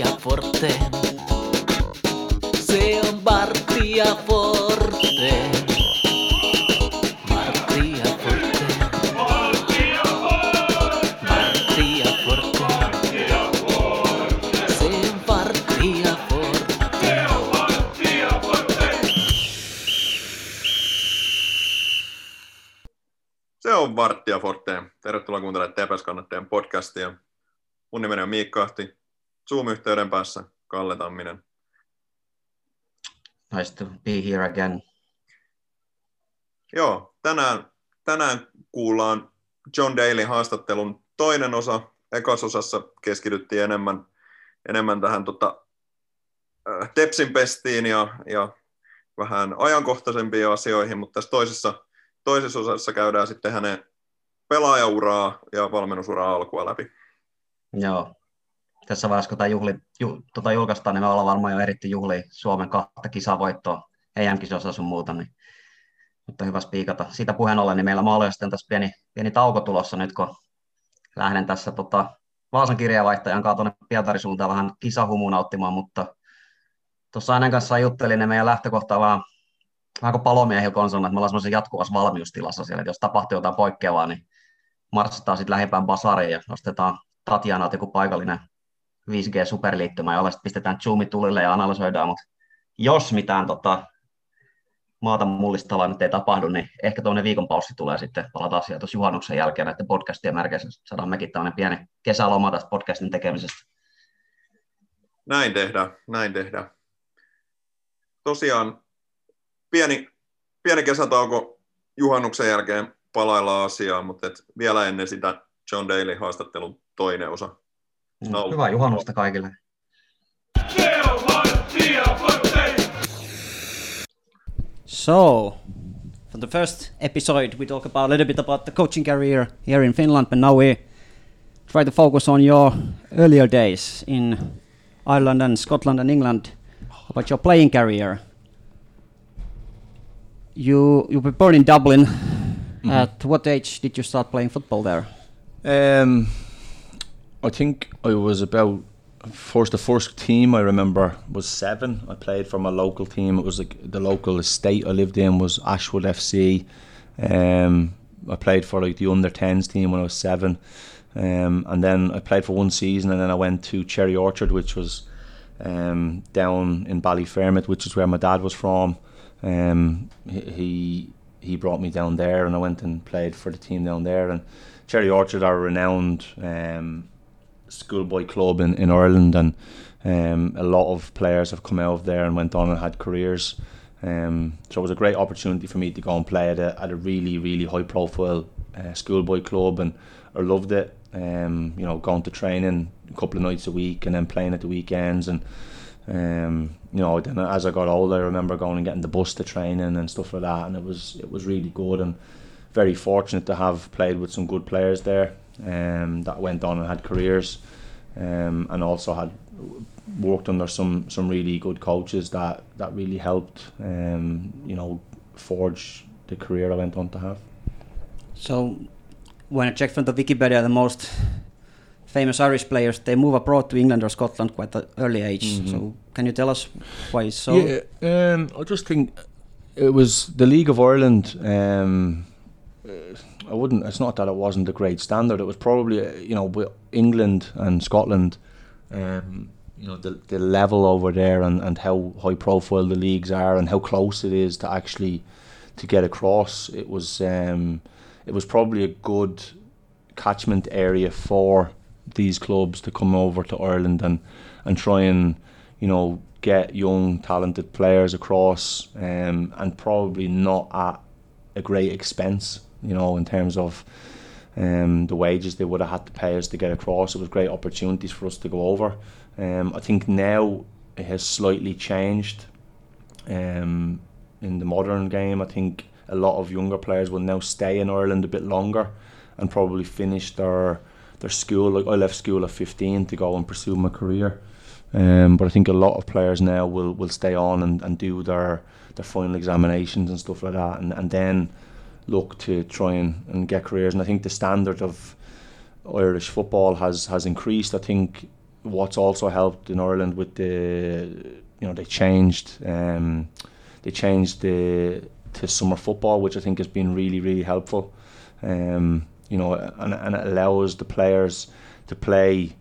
Vartija Forte. Se on Vartija Forte. Vartija Forte. Vartija Forte. Vartija Forte. Se on Varttia Forte. Tervetuloa kuuntelemaan TPS-kannattajien podcastia. Mun nimeni on Miikka Ahti. Zoom-yhteyden päässä Kalle Tamminen. Nice to be here again. Joo, tänään, tänään kuullaan John Daly haastattelun toinen osa. Ekasosassa keskityttiin enemmän, enemmän tähän tota, Tepsin pestiin ja, ja vähän ajankohtaisempiin asioihin, mutta tässä toisessa, toisessa osassa käydään sitten hänen pelaajauraa ja valmennusuraa alkua läpi. Joo. Tässä vaiheessa, kun tämä juhli, ju, tota julkaistaan, niin me ollaan varmaan jo eritty juhli Suomen kahta kisavoittoa, EM-kisossa sun muuta, niin mutta hyvä spiikata. Siitä puheen ollen, niin meillä on tässä pieni, pieni tauko tulossa nyt, kun lähden tässä tota, Vaasan kirjavaihtajan kanssa tuonne Pietarin suuntaan vähän kisahumuun nauttimaan, mutta tuossa aina kanssa juttelin, niin meidän lähtökohta on vähän, vähän kuin palomiehillä konsona, että me ollaan semmoisessa jatkuvassa valmiustilassa siellä, että jos tapahtuu jotain poikkeavaa, niin marssitaan sitten lähimpään basariin ja nostetaan Tatjanalta joku paikallinen 5G-superliittymä, jolla sitten pistetään Zoomi tulille ja analysoidaan, mutta jos mitään tota, maata mullistavaa nyt ei tapahdu, niin ehkä tuonne viikon paussi tulee sitten, palataan siellä tuossa juhannuksen jälkeen näiden podcastien merkeissä, saadaan mekin tämmöinen pieni kesäloma tästä podcastin tekemisestä. Näin tehdään, näin tehdään. Tosiaan pieni, pieni kesätauko juhannuksen jälkeen palaillaan asiaan, mutta et vielä ennen sitä John Daly haastattelun toinen osa. No. Hyvää juhannusta kaikille. So, for the first episode, we talk about a little bit about the coaching career here in Finland, but now we try to focus on your earlier days in Ireland and Scotland and England, about your playing career. You you were born in Dublin. At what age did you start playing football there? Um, I think I was about first. The first team I remember was seven. I played for my local team. It was like the local estate I lived in was Ashwood FC. Um, I played for like the under tens team when I was seven, um, and then I played for one season, and then I went to Cherry Orchard, which was um, down in Ballyfermot, which is where my dad was from. Um, he- he brought me down there, and I went and played for the team down there. And Cherry Orchard are renowned um, schoolboy club in, in Ireland, and um, a lot of players have come out of there and went on and had careers. Um, so it was a great opportunity for me to go and play at a, at a really, really high profile uh, schoolboy club, and I loved it. Um, you know, going to training a couple of nights a week and then playing at the weekends, and um, you know, then as I got older, I remember going and getting the bus to training and stuff like that, and it was it was really good and very fortunate to have played with some good players there um, that went on and had careers, um, and also had worked under some some really good coaches that that really helped um, you know forge the career I went on to have. So, when I checked from the Wikipedia, the most famous Irish players they move abroad to England or Scotland quite at early age. So, can you tell us why so? yeah, um, I just think it was the League of Ireland. Um, I wouldn't. It's not that it wasn't a great standard. It was probably uh, you know England and Scotland. Um, you know the the level over there and, and how high profile the leagues are and how close it is to actually to get across. It was um, it was probably a good catchment area for these clubs to come over to Ireland and and try and you know get young talented players across um, and probably not at a great expense you know in terms of um, the wages they would have had to pay us to get across it was great opportunities for us to go over um, I think now it has slightly changed um, in the modern game I think a lot of younger players will now stay in Ireland a bit longer and probably finish their their school. Like I left school at 15 to go and pursue my career. Um, but I think a lot of players now will, will stay on and, and do their their final examinations and stuff like that, and, and then look to try and, and get careers. And I think the standard of Irish football has has increased. I think what's also helped in Ireland with the you know they changed um, they changed the to summer football, which I think has been really really helpful. Um, you know, and, and it allows the players to play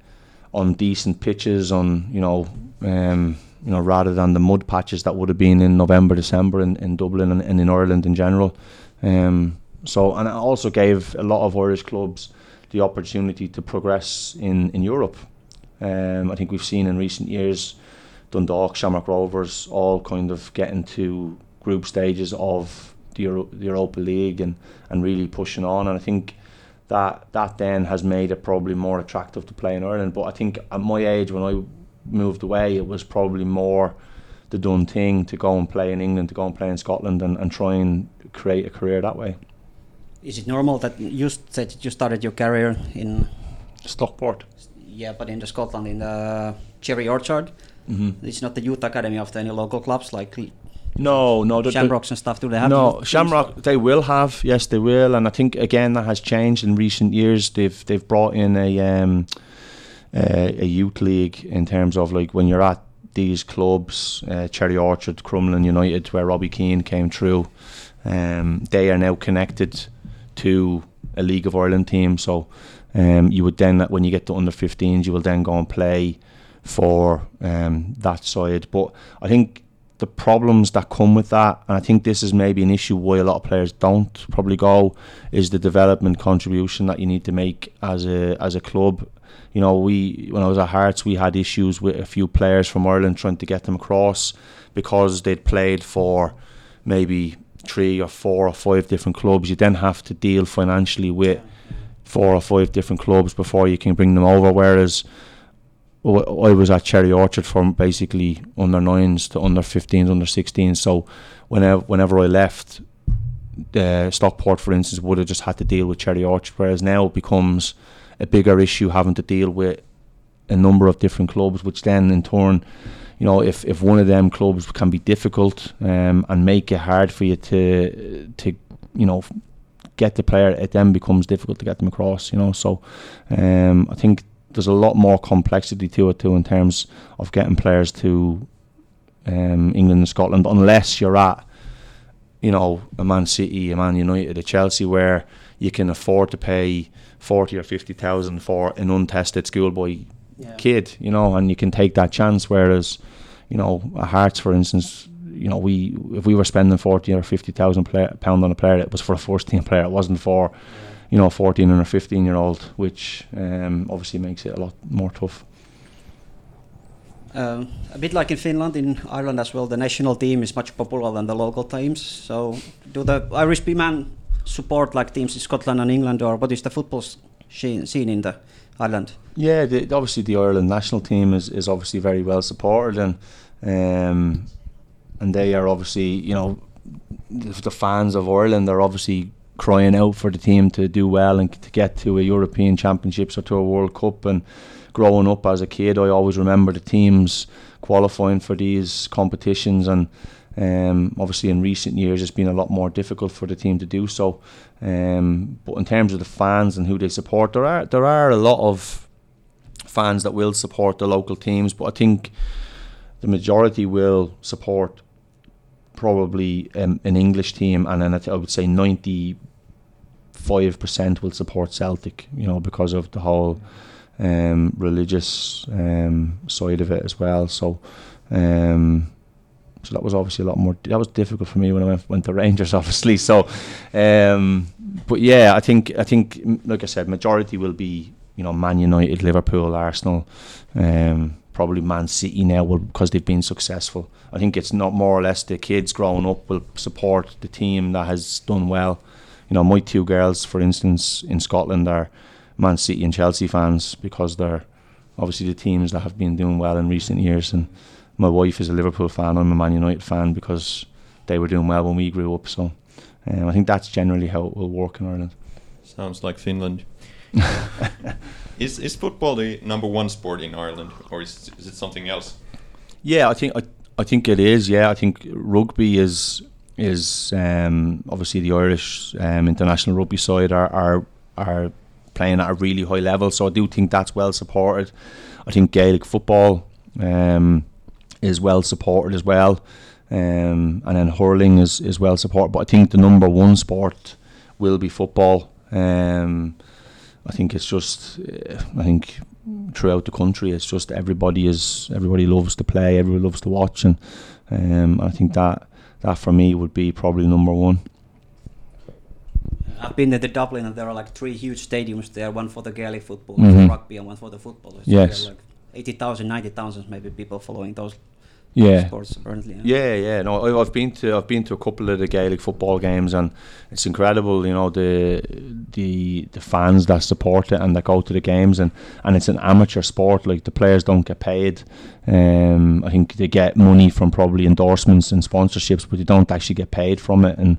on decent pitches on you know um, you know rather than the mud patches that would have been in November December in, in Dublin and, and in Ireland in general. Um, so and it also gave a lot of Irish clubs the opportunity to progress in in Europe. Um, I think we've seen in recent years Dundalk, Shamrock Rovers, all kind of getting to group stages of the, Euro- the Europa League and, and really pushing on. And I think that that then has made it probably more attractive to play in Ireland. But I think at my age, when I moved away, it was probably more the done thing to go and play in England, to go and play in Scotland, and, and try and create a career that way. Is it normal that you said you started your career in Stockport. yeah, but in the Scotland in the Cherry Orchard? Mm-hmm. It's not the youth academy of any local clubs like No, no, the- Shamrocks and stuff. Do they have? no, Shamrock. They will have, yes, they will, and I think again that has changed in recent years. They've they've brought in a um, uh, a youth league in terms of like when you're at these clubs, uh, Cherry Orchard, Crumlin United, where Robbie Keane came through. Um, they are now connected to a League of Ireland team, so um, you would then when you get to under 15s, you will then go and play for um, that side. But I think the problems that come with that, and I think this is maybe an issue why a lot of players don't probably go, is the development contribution that you need to make as a as a club. You know, we when I was at Hearts, we had issues with a few players from Ireland trying to get them across because they'd played for maybe three or four or five different clubs. You then have to deal financially with four or five different clubs before you can bring them over. Whereas I was at Cherry Orchard from basically under nines to under 15s, under 16s. So whenever whenever I left uh, Stockport, for instance, would have just had to deal with Cherry Orchard. Whereas now it becomes a bigger issue having to deal with a number of different clubs, which then in turn, you know, if, if one of them clubs can be difficult um, and make it hard for you to to you know get the player, it then becomes difficult to get them across. You know, so um, I think there's a lot more complexity to it too in terms of getting players to um, England and Scotland, unless you're at you know a Man City, a Man United, a Chelsea, where you can afford to pay forty or fifty thousand for an untested schoolboy Yeah. kid, you know, and you can take that chance. Whereas, you know, Hearts, for instance, you know, we if we were spending forty or fifty thousand pound on a player, it was for a first team player. It wasn't for, you know, a fourteen and a fifteen year old, which um, obviously makes it a lot more tough. Um, a bit like in Finland, in Ireland as well, the national team is much popular than the local teams. So, do the Irish men support like teams in Scotland and England, or what is the football scene in the island? Yeah, the, obviously the Ireland national team is, is obviously very well supported, and um, and they are obviously you know the, the fans of Ireland are obviously crying out for the team to do well and to get to a European Championships or to a World Cup. And growing up as a kid, I always remember the teams qualifying for these competitions and. Um, obviously, in recent years, it's been a lot more difficult for the team to do so. Um, but in terms of the fans and who they support, there are there are a lot of fans that will support the local teams, but I think the majority will support probably um, an English team, and then I, would say ninety five percent will support Celtic. You know, because of the whole um, religious um, side of it as well. So. Um, so that was obviously a lot more. That was difficult for me when I went, went to Rangers, obviously. So, um, but yeah, I think I think like I said, majority will be you know Man United, Liverpool, Arsenal, um, probably Man City now will, because they've been successful. I think it's not more or less the kids growing up will support the team that has done well. You know, my two girls, for instance, in Scotland are Man City and Chelsea fans because they're obviously the teams that have been doing well in recent years and my wife is a Liverpool fan. I'm a Man United fan because they were doing well when we grew up. So um, I think that's generally how it will work in Ireland. Sounds like Finland. is is football the number one sport in Ireland, or is is it something else? Yeah, I think I, I think it is. Yeah, I think rugby is is um, obviously the Irish um, international rugby side are are are playing at a really high level. So I do think that's well supported. I think Gaelic football um, is well supported as well, um, and then hurling is, is well supported. But I think the number one sport will be football. Um, I think it's just, uh, I think throughout the country, it's just everybody is everybody loves to play, everybody loves to watch, and um, I think that that for me would be probably number one. I've been to the Dublin and there are like three huge stadiums there, one for the Gaelic football, Mhm. for rugby, and one for the football. So Yes. like 80,000, 90,000 maybe people following those Yeah. sports apparently. Yeah, yeah. No, I- I've been to I've been to a couple of the Gaelic football games, and it's incredible. You know the the the fans that support it and that go to the games, and and it's an amateur sport. Like the players don't get paid. Um, I think they get money from probably endorsements and sponsorships, but they don't actually get paid from it. And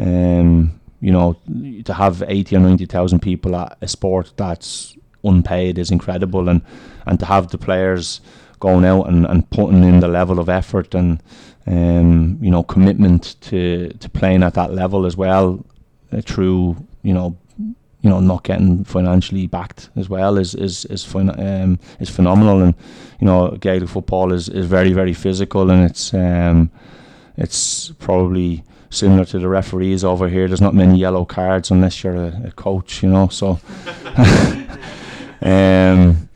um, you know to have eighty or ninety thousand people at a sport that's unpaid is incredible, and and to have the players going out and, and putting in the level of effort and um, you know commitment to, to playing at that level as well uh, through you know you know not getting financially backed as well is is is um, is phenomenal. And you know Gaelic football is, is very very physical and it's um, it's probably similar to the referees over here. There's not many yellow cards unless you're a, a coach you know so um,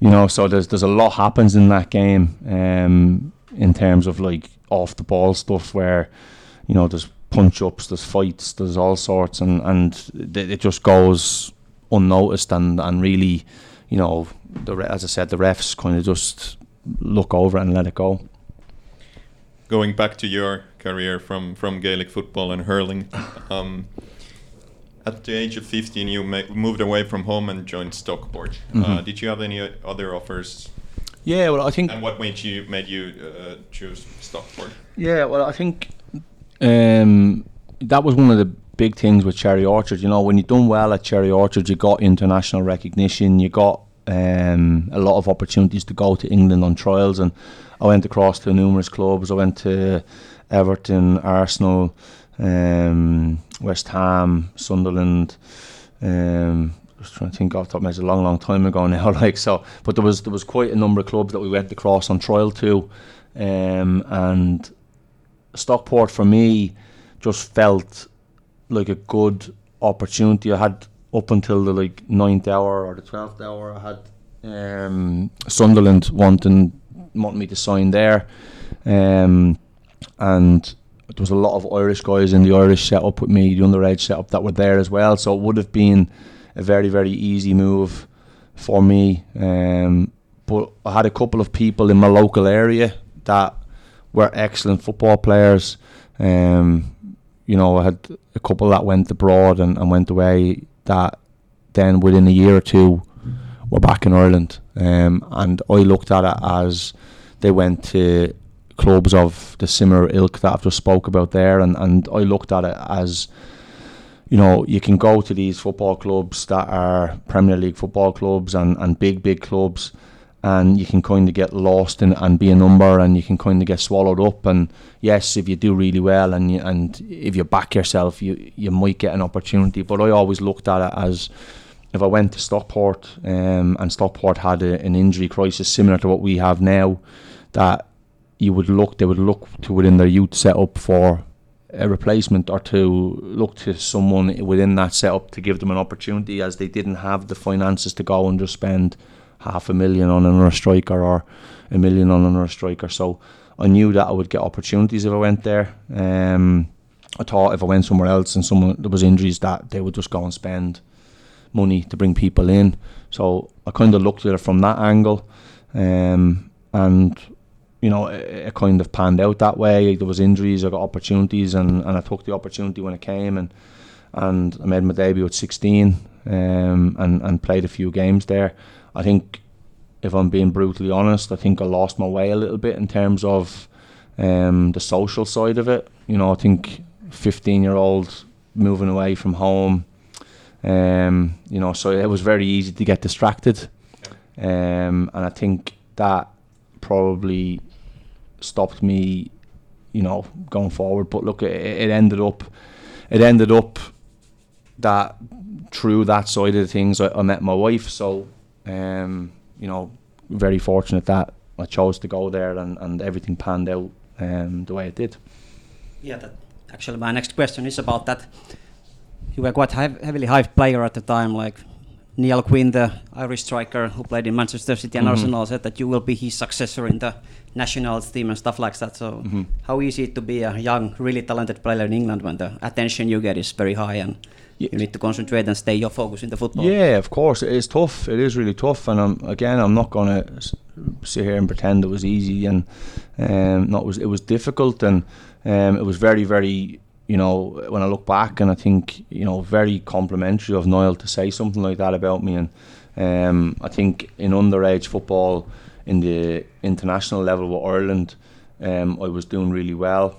you know, so there's there's a lot happens in that game um, in terms of like off the ball stuff where you know there's punch ups, there's fights, there's all sorts, and and it just goes unnoticed and and really, you know, the as I said, the refs kind of just look over and let it go. Going back to your career from, from Gaelic football and hurling, um, at the age of 15, you ma- moved away from home and joined Stockport. Uh, Mhm. did you have any other offers? Yeah, well, I think And what made you made you uh, choose Stockport? Yeah, well, I think um, that was one of the big things with Cherry Orchard. You know, when you done well at Cherry Orchard, you got international recognition. You got um, a lot of opportunities to go to England on trials, and I went across to numerous clubs. I went to Everton, Arsenal, um, West Ham, Sunderland. Um, was trying to think off the top of my head, a long, long time ago now. Like so, but there was there was quite a number of clubs that we went across on trial to, um, and Stockport for me just felt like a good opportunity. I had up until the like ninth hour or the twelfth hour, I had um, Sunderland wanting wanting me to sign there, um, and there was a lot of Irish guys in the Irish setup with me, the underage setup that were there as well. So it would have been a very very easy move for me. Um, but I had a couple of people in my local area that were excellent football players. Um, you know, I had a couple that went abroad and, and went away that then within a year or two were back in Ireland. Um, and I looked at it as they went to clubs of the similar ilk that I've just spoke about there and, and I looked at it as you know, you can go to these football clubs that are Premier League football clubs and, and big, big clubs, and you can kind of get lost in and be a number, and you can kind of get swallowed up. And yes, if you do really well and you, and if you back yourself, you you might get an opportunity. But I always looked at it as if I went to Stockport um, and Stockport had a, an injury crisis similar to what we have now, that you would look, they would look to within their youth setup for a replacement or to look to someone within that setup to give them an opportunity as they didn't have the finances to go and just spend half a million on another striker or a million on another striker. So I knew that I would get opportunities if I went there. Um, I thought if I went somewhere else and someone there was injuries that they would just go and spend money to bring people in. So I kind of looked at it from that angle, um, and you know, it, it kind of panned out that way. There was injuries, I got opportunities, and, and I took the opportunity when it came, and and I made my debut at 16, um, and and played a few games there. I think, if I'm being brutally honest, I think I lost my way a little bit in terms of um, the social side of it. You know, I think 15 year old moving away from home. Um, you know, so it was very easy to get distracted, um, and I think that probably stopped me, you know, going forward. But look, it, it ended up, it ended up that through that side of things, I, I met my wife. So, um, you know, very fortunate that I chose to go there and, and everything panned out um, the way it did. Yeah, that actually my next question is about that. You were quite heavily hyped player at the time, like Niall Quinn, the Irish striker who played in Manchester City and Mhm. Arsenal, said that you will be his successor in the national team and stuff like that. So, Mhm. how easy it to be a young, really talented player in England when the attention you get is very high and Yeah. you need to concentrate and stay your focus in the football? Yeah, of course, it is tough. It is really tough, and um, again, I'm not going to sit here and pretend it was easy, and um, no, it was it was difficult, and um, it was very, very. You know, when I look back, and I think you know, very complimentary of Niall to say something like that about me, and um, I think in underage football, in the international level with Ireland, um, I was doing really well.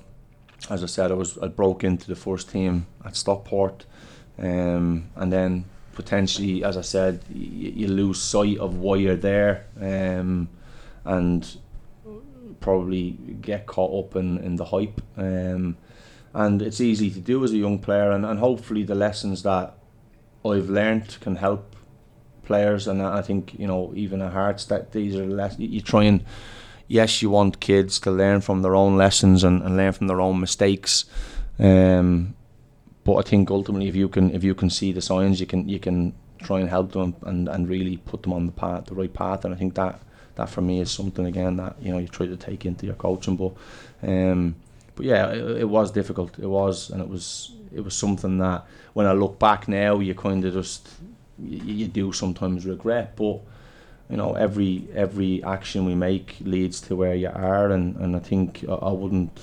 As I said, I was I broke into the first team at Stockport, um, and then potentially, as I said, y- you lose sight of why you're there, um, and probably get caught up in, in the hype. Um, and it's easy to do as a young player, and, and hopefully the lessons that I've learnt can help players. And I think you know even at Hearts that these are less you try and yes, you want kids to learn from their own lessons and, and learn from their own mistakes. Um, but I think ultimately, if you can if you can see the signs, you can you can try and help them and, and really put them on the path, the right path. And I think that that for me is something again that you know you try to take into your coaching. But um, but yeah, it, it was difficult. It was, and it was it was something that when I look back now, you kind of just you, you do sometimes regret, but you know every every action we make leads to where you are and, and I think I, I wouldn't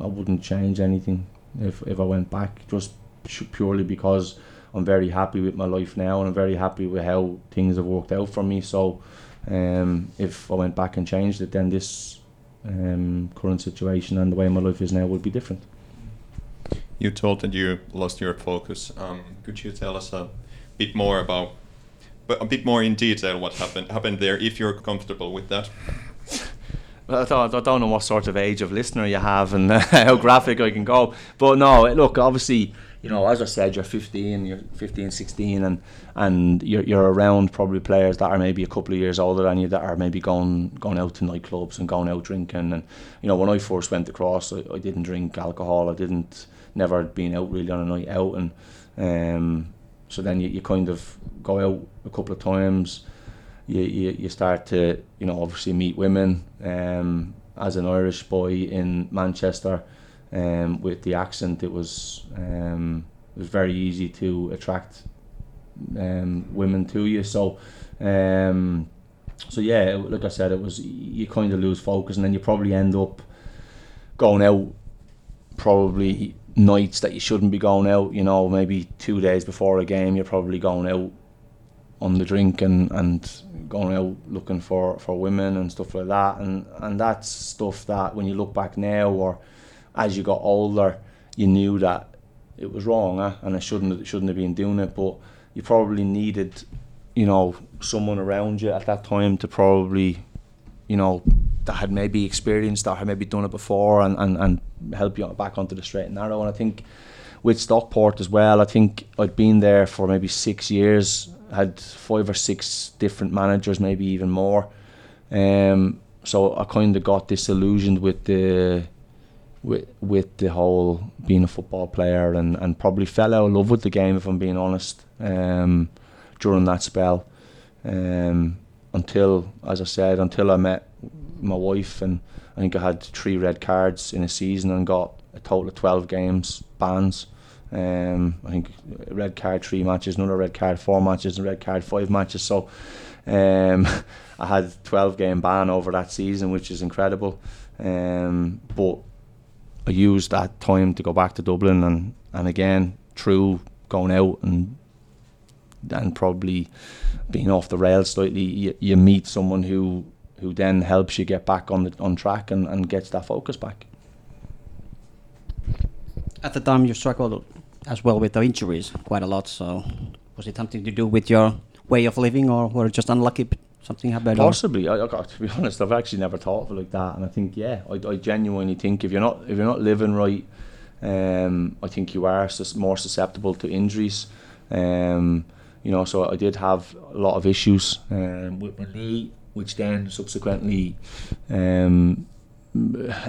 I wouldn't change anything if, if I went back just pu- purely because I'm very happy with my life now and I'm very happy with how things have worked out for me so um, if I went back and changed it then this um, current situation and the way my life is now would be different You told that you lost your focus. Um, could you tell us a bit more about, but a bit more in detail what happened happened there, if you're comfortable with that? Well, I don't, I don't know what sort of age of listener you have and how graphic I can go. But no, look, obviously, you know, as I said, you're 15, you're 15, 16, and and you're, you're around probably players that are maybe a couple of years older than you that are maybe going going out to nightclubs and going out drinking. And you know, when I first went across, I, I didn't drink alcohol. I didn't never been out really on a night out, and um, so then you, you kind of go out a couple of times you, you, you start to you know obviously meet women um, as an Irish boy in Manchester um, with the accent it was um, it was very easy to attract um, women to you. So um, so yeah like I said it was you kind of lose focus and then you probably end up going out probably nights that you shouldn't be going out you know maybe two days before a game you're probably going out on the drink and, and going out looking for, for women and stuff like that. And and that's stuff that when you look back now or as you got older you knew that it was wrong eh? and I shouldn't shouldn't have been doing it but you probably needed you know someone around you at that time to probably you know that had maybe experienced that had maybe done it before and, and, and help you back onto the straight and narrow and I think with Stockport as well I think I'd been there for maybe six years had five or six different managers, maybe even more. Um, so I kind of got disillusioned with the with with the whole being a football player and, and probably fell out of love with the game if I'm being honest um, during that spell um, until as I said until I met my wife and I think I had three red cards in a season and got a total of 12 games bans um, I think red card three matches, another red card four matches, and red card five matches. So um, I had 12 game ban over that season, which is incredible. Um, but I used that time to go back to Dublin and, and again through going out and and probably being off the rails slightly, you, you meet someone who who then helps you get back on the on track and, and gets that focus back. At the time, you struggled as well with the injuries quite a lot. So, was it something to do with your way of living, or were you just unlucky? Something or- Possibly, I, I got to be honest. I've actually never thought of it like that, and I think yeah, I, I genuinely think if you're not if you're not living right, um, I think you are sus- more susceptible to injuries. Um, you know, so I did have a lot of issues um, with my knee, which then subsequently um,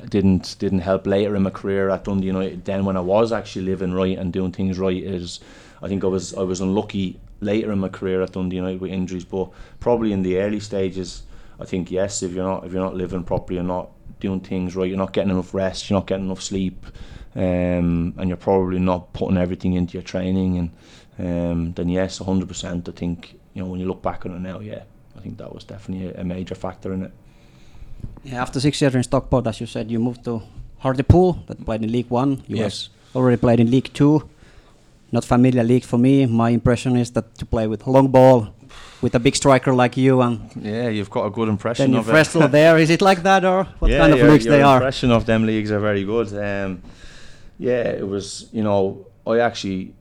didn't didn't help later in my career at Dundee United. Then when I was actually living right and doing things right, is I think I was I was unlucky later in my career at Dundee United with injuries, but probably in the early stages, I think yes, if you're not if you're not living properly, you're not doing things right, you're not getting enough rest, you're not getting enough sleep, um, and you're probably not putting everything into your training, and um, then yes, 100%. I think you know when you look back on it now, yeah, I think that was definitely a, a major factor in it. Yeah, after six years in Stockport, as you said, you moved to Hartlepool, that played in League One. You Yes. already played in League Two. Not familiar league for me. My impression is that to play with long ball, with a big striker like you, and Yeah, you've got a good impression then you of it. wrestle there. Is it like that, or what yeah, kind of your, leagues your they are? impression of them leagues are very good. Um, yeah, it was. You know, I actually,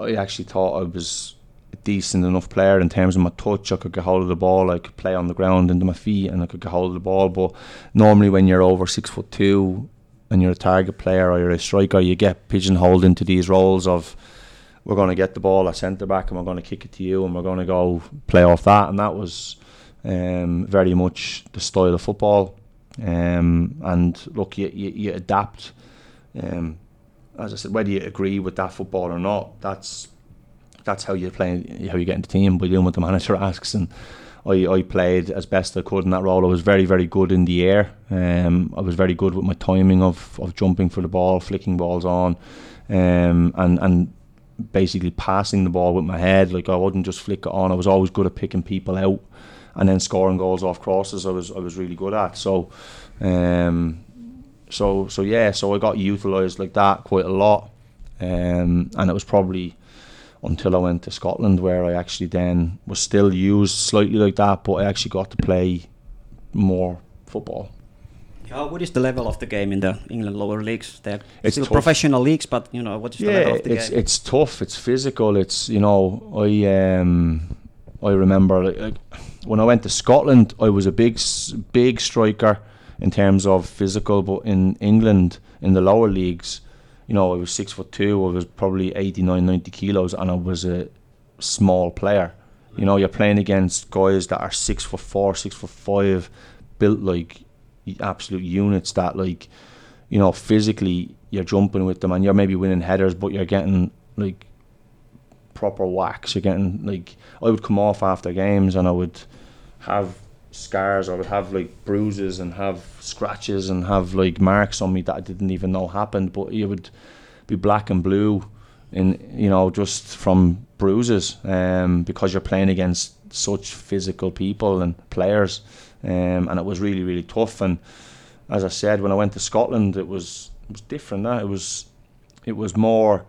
I actually thought I was a decent enough player in terms of my touch. I could get hold of the ball. I could play on the ground into my feet, and I could get hold of the ball. But normally, when you're over six foot two and you're a target player or you're a striker, you get pigeonholed into these roles of we're going to get the ball at centre back and we're going to kick it to you and we're going to go play off that. And that was um, very much the style of football. Um, and look, you, you, you adapt. Um, as I said, whether you agree with that football or not, that's that's how you play, how you get into the team by doing what the manager asks. And I, I played as best I could in that role. I was very, very good in the air. Um, I was very good with my timing of, of jumping for the ball, flicking balls on, um, and and basically passing the ball with my head. Like I wouldn't just flick it on. I was always good at picking people out and then scoring goals off crosses. I was I was really good at. So, um, so so yeah. So I got utilised like that quite a lot, um, and it was probably until I went to Scotland where I actually then was still used slightly like that, but I actually got to play more football. Yeah, what is the level of the game in the England lower leagues? They're It's still tough. professional leagues, but you know what is the level of the it's game? it's tough. It's physical. It's you know I um I remember like, like when I went to Scotland, I was a big big striker in terms of physical, but in England in the lower leagues, you know I was six foot two. I was probably 89, 90 kilos, and I was a small player. You know, you're playing against guys that are six foot four, six foot five, built like absolute units that like you know, physically you're jumping with them and you're maybe winning headers, but you're getting like proper whacks. You're getting like I would come off after games and I would have scars, I would have like bruises and have scratches and have like marks on me that I didn't even know happened, but you would be black and blue in you know just from bruises um, because you're playing against such physical people and players um, and it was really really tough and as I said when I went to Scotland it was it was different eh? it was it was more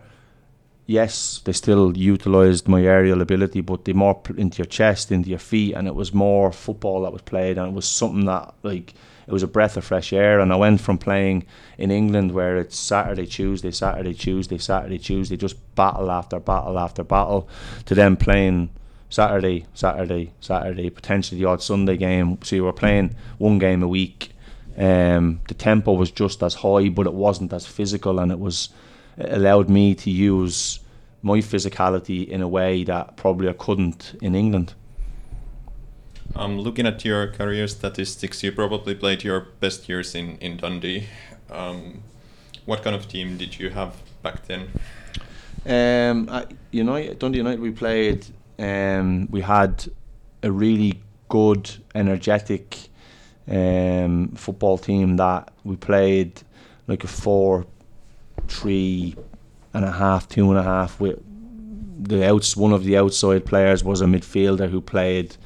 yes they still utilised my aerial ability but they more into your chest into your feet and it was more football that was played and it was something that like it was a breath of fresh air. And I went from playing in England where it's Saturday Tuesday Saturday Tuesday Saturday Tuesday just battle after battle after battle to then playing Saturday Saturday Saturday potentially the odd Sunday game. So you were playing one game a week. Um, the tempo was just as high but it wasn't as physical and it was it allowed me to use my physicality in a way that probably I couldn't in England Um, looking at your career statistics, you probably played your best years in, in Dundee. Um, what kind of team did you have back then? Um, at United, Dundee United, we played. Um, we had a really good, energetic um, football team that we played like a four, three and a half, two and a half. With the outs, one of the outside players was a midfielder who played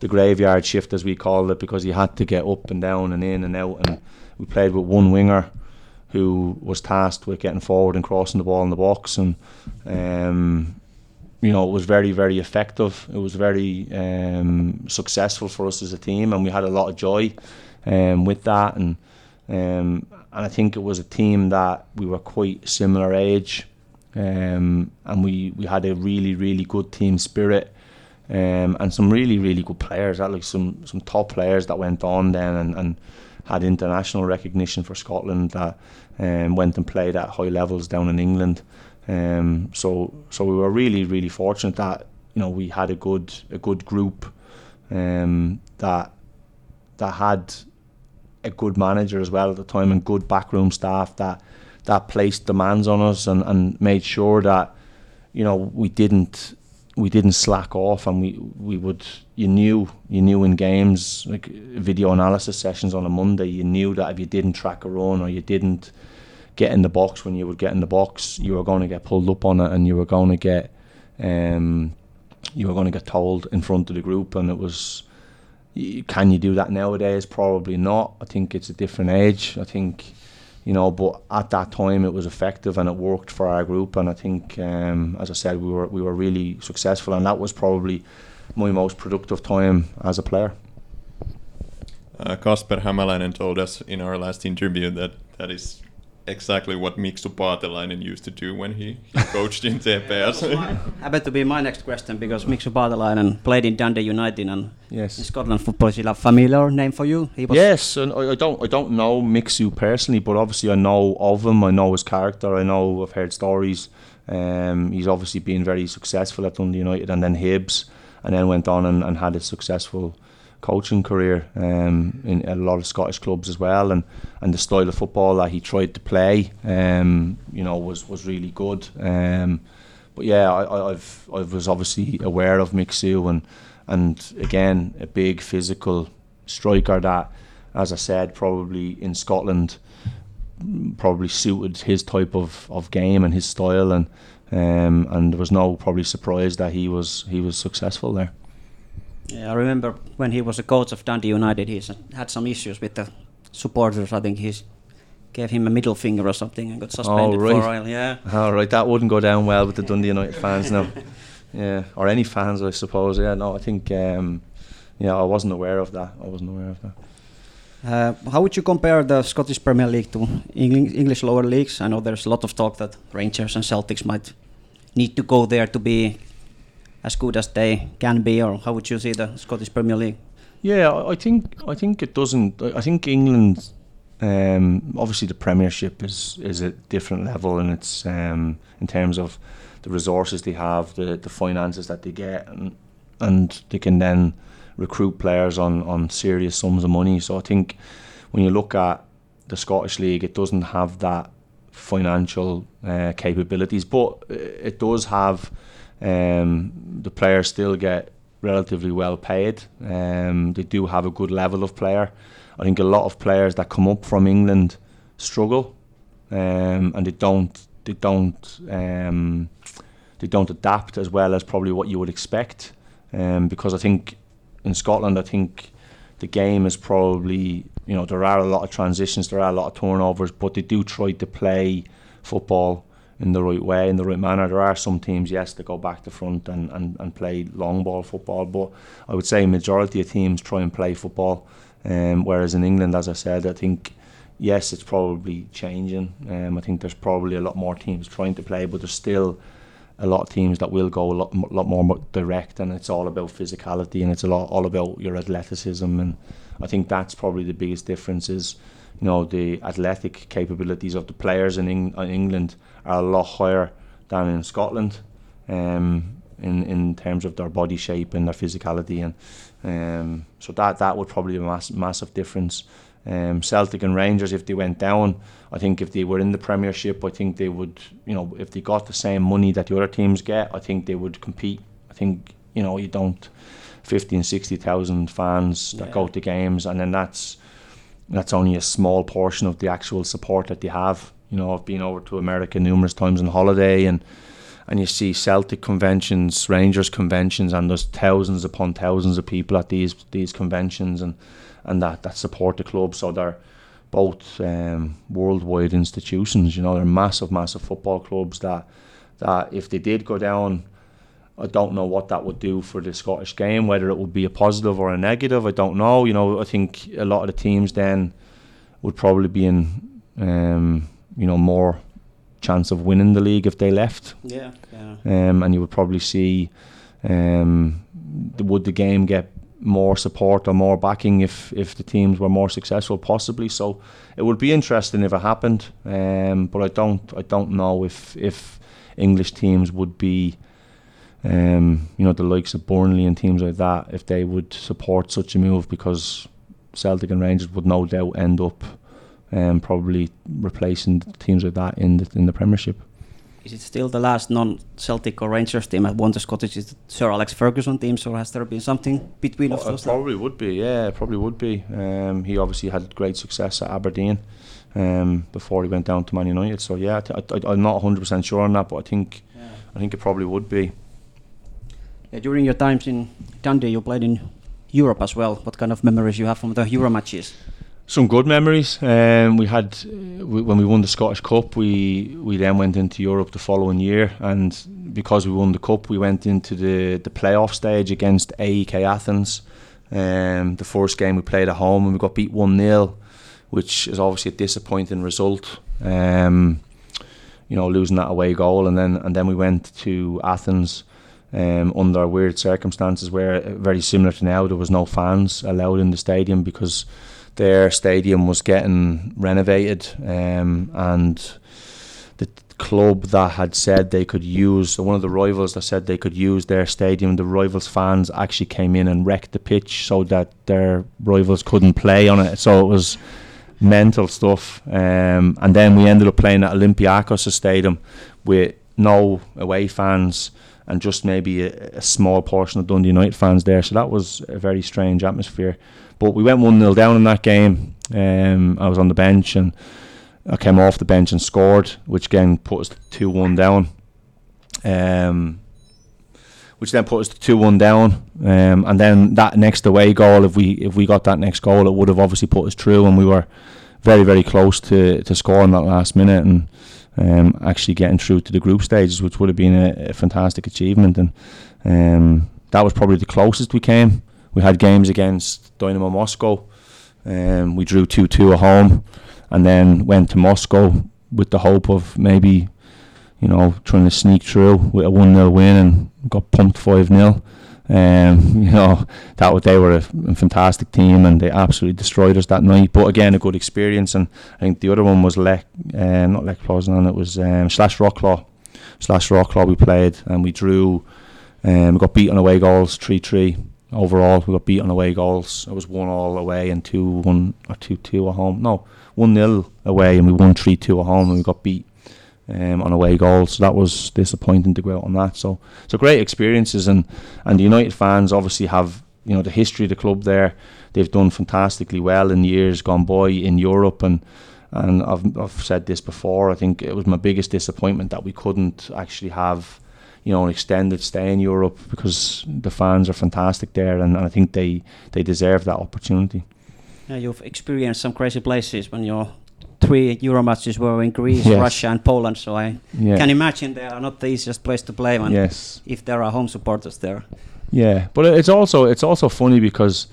the graveyard shift, as we called it, because he had to get up and down and in and out. And we played with one winger who was tasked with getting forward and crossing the ball in the box and um, you know it was very very effective it was very um, successful for us as a team and we had a lot of joy um, with that and um, and I think it was a team that we were quite similar age. Um, and we, we had a really really good team spirit. Um, and some really really good players that like some some top players that went on then and, and had international recognition for Scotland that um, went and played at high levels down in England. Um, so so we were really really fortunate that you know we had a good a good group um, that that had a good manager as well at the time and good backroom staff that that placed demands on us and, and made sure that you know we didn't we didn't slack off and we we would you knew you knew in games like video analysis sessions on a Monday you knew that if you didn't track a run or you didn't get in the box when you would get in the box you were going to get pulled up on it and you were going to get um, you were going to get told in front of the group and it was can you do that nowadays probably not I think it's a different age I think you know. But at that time, it was effective and it worked for our group. And I think, um, as I said, we were we were really successful, and that was probably my most productive time as a player. Uh, Kasper Hämäläinen told us in our last interview that that is exactly what Mixu Paatelainen used to do when he, he coached in TPS. Happened to be my next question because Mixu Paatelainen played in Dundee United and Yes. in Scotland football is a familiar name for you. He was Yes, and I, I don't I don't know Mixu personally, but obviously I know of him. I know his character. I know I've heard stories. Um, he's obviously been very successful at Dundee United and then Hibs, and then went on and, and had a successful coaching career um, in a lot of Scottish clubs as well. And, and the style of football that he tried to play, um, you know, was was really good. Um, but yeah, I, I've I was obviously aware of Mixu and and again a big physical striker that, as I said, probably in Scotland probably suited his type of, of game and his style and um, and there was no probably surprise that he was he was successful there. Yeah, I remember when he was a coach of Dundee United, he had some issues with the supporters. I think he gave him a middle finger or something and got suspended Oh, right. for a while. Yeah. All right, that wouldn't go down well with the Dundee United fans now. Yeah, or any fans, I suppose. Yeah, no, I think. Um, yeah, I wasn't aware of that. I wasn't aware of that. Uh, how would you compare the Scottish Premier League to Engli- English lower leagues? I know there's a lot of talk that Rangers and Celtics might need to go there to be as good as they can be, or how would you see the Scottish Premier League? Yeah, I think I think it doesn't. I I think England, um, obviously the Premiership is is a different level, and it's um, in terms of the resources they have, the the finances that they get, and and they can then recruit players on on serious sums of money. So I think when you look at the Scottish League, it doesn't have that financial uh, capabilities, but it does have um, the players still get relatively well paid. Um, they do have a good level of player. I think a lot of players that come up from England struggle, um, and they don't they don't um, they don't adapt as well as probably what you would expect. Um, because I think in Scotland, I think the game is probably you know there are a lot of transitions, there are a lot of turnovers, but they do try to play football in the right way, in the right manner. There are some teams, yes, that go back to front and, and, and play long ball football, but I would say majority of teams try and play football. Um, whereas in England, as I said, I think yes, it's probably changing. Um, I think there's probably a lot more teams trying to play, but there's still a lot of teams that will go a lot, mo- lot more direct, and it's all about physicality and it's a lot all about your athleticism. And I think that's probably the biggest difference is, you know, the athletic capabilities of the players in, Eng- in England are a lot higher than in Scotland. Um, in, in terms of their body shape and their physicality and um, so that that would probably be a mass, massive difference. Um, Celtic and Rangers, if they went down, I think if they were in the Premiership, I think they would, you know, if they got the same money that the other teams get, I think they would compete. I think, you know, you don't 50 and 60,000 fans that go to games, and then that's that's only a small portion of the actual support that they have. You know, I've been over to America numerous times on holiday, and and you see Celtic conventions, Rangers conventions, and there's thousands upon thousands of people at these these conventions, and and that that support the club. So they're both um, worldwide institutions. You know, they're massive, massive football clubs that that if they did go down. I don't know what that would do for the Scottish game, whether it would be a positive or a negative. I don't know. You know, I think a lot of the teams then would probably be in, um, you know, more chance of winning the league if they left. Yeah, yeah. Um, and you would probably see, um, the, would the game get more support or more backing if if the teams were more successful, possibly. So it would be interesting if it happened. Um, but I don't I don't know if if English teams would be, um, you know, the likes of Burnley and teams like that, if they would support such a move, because Celtic and Rangers would no doubt end up um, probably replacing teams like that in the in the Premiership. Is it still the last non-Celtic or Rangers team that won the Scottish? Is Sir Alex Ferguson team, or has there been something between of it those? probably would be, yeah, it probably would be. Um, he obviously had great success at Aberdeen um, before he went down to Man United. So yeah, I, I, I'm not 100 percent sure on that, but I think I think it probably would be. During your times in Dundee, you played in Europe as well. What kind of memories you have from the Euro matches? Some good memories. Um, we had uh, we, when we won the Scottish Cup. We we then went into Europe the following year, and because we won the cup, we went into the the playoff stage against AEK Athens. Um, the first game we played at home, and we got beat one 0 which is obviously a disappointing result. Um, you know, losing that away goal, and then and then we went to Athens. Um, under weird circumstances where uh, very similar to now there was no fans allowed in the stadium because their stadium was getting renovated um, and the club that had said they could use one of the rivals that said they could use their stadium the rivals fans actually came in and wrecked the pitch so that their rivals couldn't play on it. So it was mental stuff. Um, and then we ended up playing at Olympiacos stadium with no away fans and just maybe a, a small portion of Dundee United fans there so that was a very strange atmosphere but we went 1 0 down in that game. Um, I was on the bench and I came off the bench and scored, which again put us 2 1 down. Um, which then put us 2 1 down. Um, and then that next away goal, if we if we got that next goal, it would have obviously put us through. And we were very, very close to, to scoring that last minute and um, actually getting through to the group stages, which would have been a, a fantastic achievement. And um, that was probably the closest we came. We had games against Dynamo Moscow. Um, we drew 2 2 at home and then went to Moscow with the hope of maybe, you know, trying to sneak through with a 1 0 win and got pumped 5 0. Um, you know, that they were a, fantastic team and they absolutely destroyed us that night. But again, a good experience. And I think the other one was Lech, uh, not Lech Poznan, it was um, Śląsk Wrocław. Śląsk Wrocław we played and we drew, um, we got beat on away goals 3 3 overall. We got beat on away goals. It was one all away and two one or two two at home. No, one 0 away and we won three two at home and we got beat um, on away goals. So that was disappointing to go out on that. So so great experiences and and the United fans obviously have you know the history of the club there. They've done fantastically well in years gone by in Europe and. And I've, I've said this before. I think it was my biggest disappointment that we couldn't actually have you know, an extended stay in Europe because the fans are fantastic there, and, and I think they they deserve that opportunity. Yeah, you've experienced some crazy places when your three Euro matches were in Greece, Yes. Russia, and Poland. So I Yeah. can imagine they are not the easiest place to play when Yes. if there are home supporters there. Yeah, but it's also it's also funny because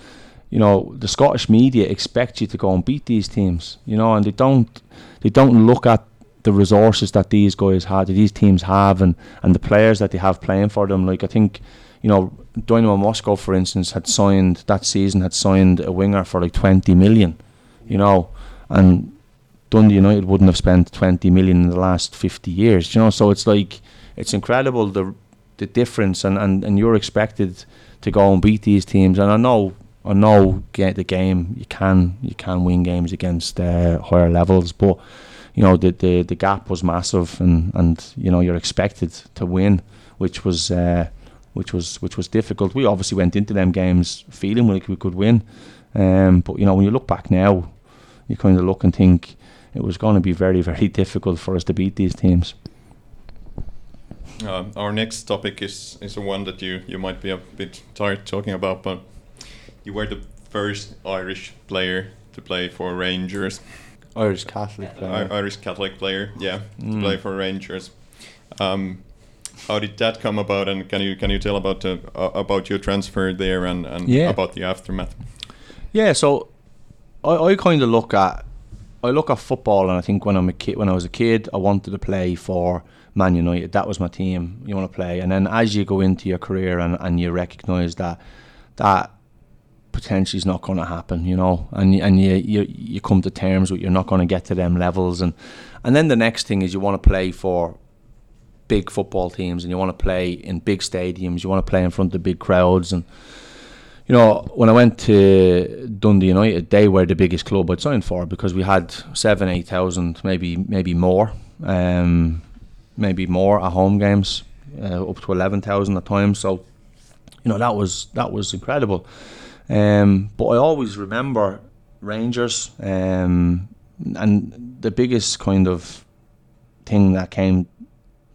you know the Scottish media expect you to go and beat these teams, you know, and they don't they don't look at the resources that these guys had, that these teams have, and and the players that they have playing for them. Like I think, you know, Dynamo Moscow, for instance, had signed that season had signed a winger for like twenty million, you know, and Dundee United wouldn't have spent 20 million in the last 50 years, you know. So it's like it's incredible the the difference, and, and, and you're expected to go and beat these teams. And I know I know get the game you can you can win games against uh, higher levels, but you know the, the the gap was massive, and and you know you're expected to win, which was. Uh, which was which was difficult. We obviously went into them games feeling like we could win, um, but you know when you look back now, you kind of look and think it was going to be very very difficult for us to beat these teams. Uh, our next topic is is one that you you might be a bit tired talking about, but you were the first Irish player to play for Rangers, Irish Catholic I- Irish Catholic player, yeah, to Mm. play for Rangers. Um, how did that come about, and can you can you tell about uh, about your transfer there and, and Yeah. about the aftermath? Yeah, so I, I kind of look at I look at football, and I think when I'm a kid, when I was a kid, I wanted to play for Man United. That was my team. You want to play, and then as you go into your career and, and you recognise that that potentially is not going to happen, you know, and and you, you you come to terms with you're not going to get to them levels, and and then the next thing is you want to play for big football teams and you want to play in big stadiums. You want to play in front of big crowds and. You know, when I went to Dundee United, they were the biggest club I'd signed for because we had seven, eight thousand, maybe maybe more, um, maybe more at home games, uh, up to eleven thousand at times. So, you know, that was that was incredible. Um, but I always remember Rangers, um, and the biggest kind of thing that came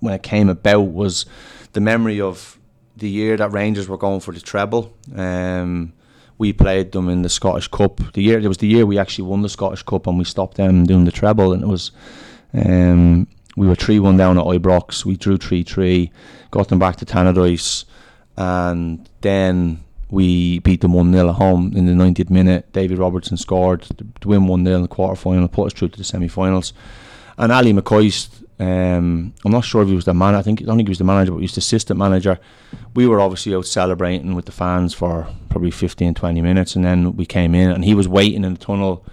when it came about was the memory of the year that Rangers were going for the treble. Um, we played them in the Scottish Cup. The year it was the year we actually won the Scottish Cup, and we stopped them doing the treble, and it was. Um, we were three one down at Ibrox. We drew three three, got them back to Tannadice, and then we beat them 1 0 at home in the 90th minute. David Robertson scored to win 1 0 in the quarter final, put us through to the semi finals. And Ali McCoist, um, I'm not sure if he was the man, I think I don't think he was the manager, but he was the assistant manager. We were obviously out celebrating with the fans for probably 15 20 minutes, and then we came in, and he was waiting in the tunnel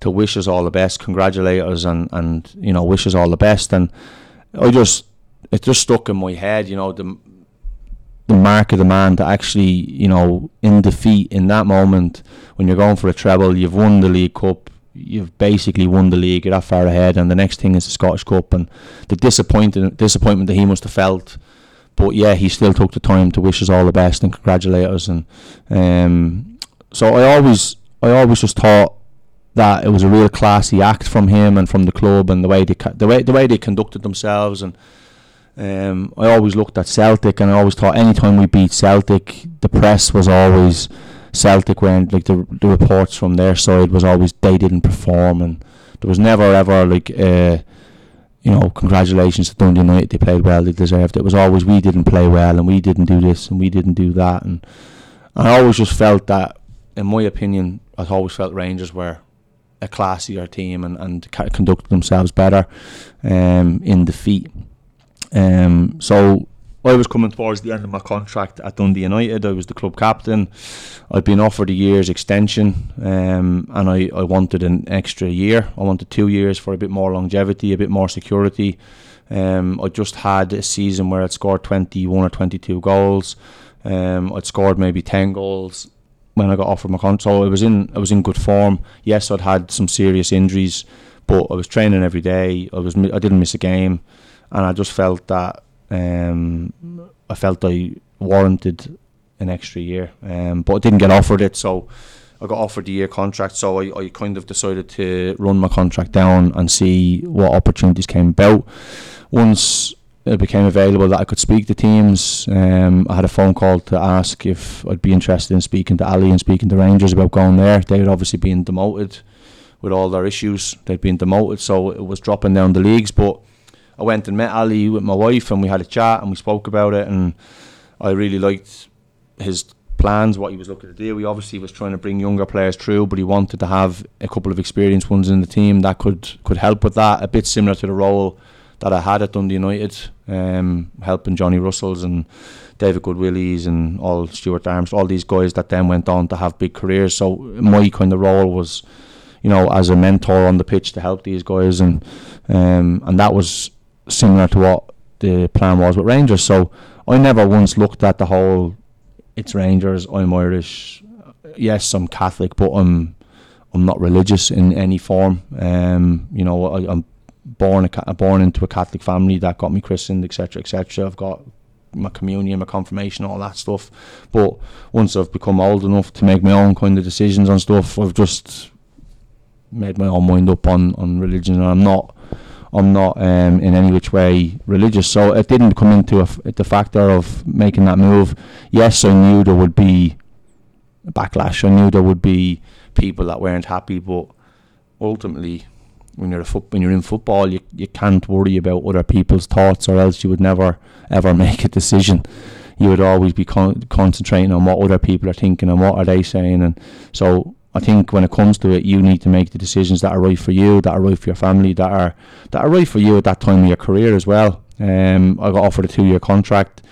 to wish us all the best, congratulate us, and, and you know, wish us all the best. And I just, it just stuck in my head, you know, the the mark of the man to actually, you know, in defeat in that moment when you're going for a treble, you've won the League Cup, you've basically won the league, you're that far ahead, and the next thing is the Scottish Cup, and the disappointed disappointment that he must have felt. But yeah, he still took the time to wish us all the best and congratulate us, and um, so I always, I always just thought that it was a real classy act from him and from the club, and the way they, the way, the way they conducted themselves, and um, I always looked at Celtic, and I always thought anytime we beat Celtic, the press was always Celtic when like the the reports from their side was always they didn't perform, and there was never ever like uh, you know congratulations to Dundee United they played well they deserved it. It was always we didn't play well and we didn't do this and we didn't do that, and, and I always just felt that, in my opinion, I always felt Rangers were a classier team and and conducted themselves better um, in defeat. Um, so I was coming towards the end of my contract at Dundee United. I was the club captain. I'd been offered a year's extension, um, and I, I wanted an extra year. I wanted two years for a bit more longevity, a bit more security. Um, I just had a season where I'd scored 21 or 22 goals. Um, I'd scored maybe 10 goals when I got offered my contract. So I was in I was in good form. Yes, I'd had some serious injuries, but I was training every day. I was I didn't miss a game and I just felt that um, I felt I warranted an extra year, um, but I didn't get offered it, so I got offered the year contract. So I, I kind of decided to run my contract down and see what opportunities came about. Once it became available that I could speak to teams, um, I had a phone call to ask if I'd be interested in speaking to Ali and speaking to Rangers about going there. They had obviously been demoted with all their issues. They'd been demoted, so it was dropping down the leagues, but I went and met Ali with my wife, and we had a chat and we spoke about it, and I really liked his plans, what he was looking to do. He obviously was trying to bring younger players through, but he wanted to have a couple of experienced ones in the team that could could help with that. A bit similar to the role that I had at Dundee United, um, helping Johnny Russells and David Goodwillies and all Stuart Armstrongs, all these guys that then went on to have big careers. So my kind of role was, you know, as a mentor on the pitch to help these guys, and um, and that was similar to what the plan was with Rangers. So I never once looked at the whole. It's Rangers. I'm Irish. Yes, I'm Catholic, but I'm I'm not religious in any form. Um, you know, I, am born a, born into a Catholic family that got me christened, etc., etc. I've got my communion, my confirmation, all that stuff. But once I've become old enough to make my own kind of decisions on stuff, I've just made my own mind up on on religion, and I'm not I'm not um, in any which way religious. So it didn't come into the factor of making that move. Yes, I knew there would be backlash. I knew there would be people that weren't happy, but ultimately, when you're a foot, when you're in football, you you can't worry about other people's thoughts, or else you would never ever make a decision. You would always be con- concentrating on what other people are thinking and what are they saying, and so I think when it comes to it, you need to make the decisions that are right for you, that are right for your family, that are that are right for you at that time of your career as well. Um, I got offered a two-year contract,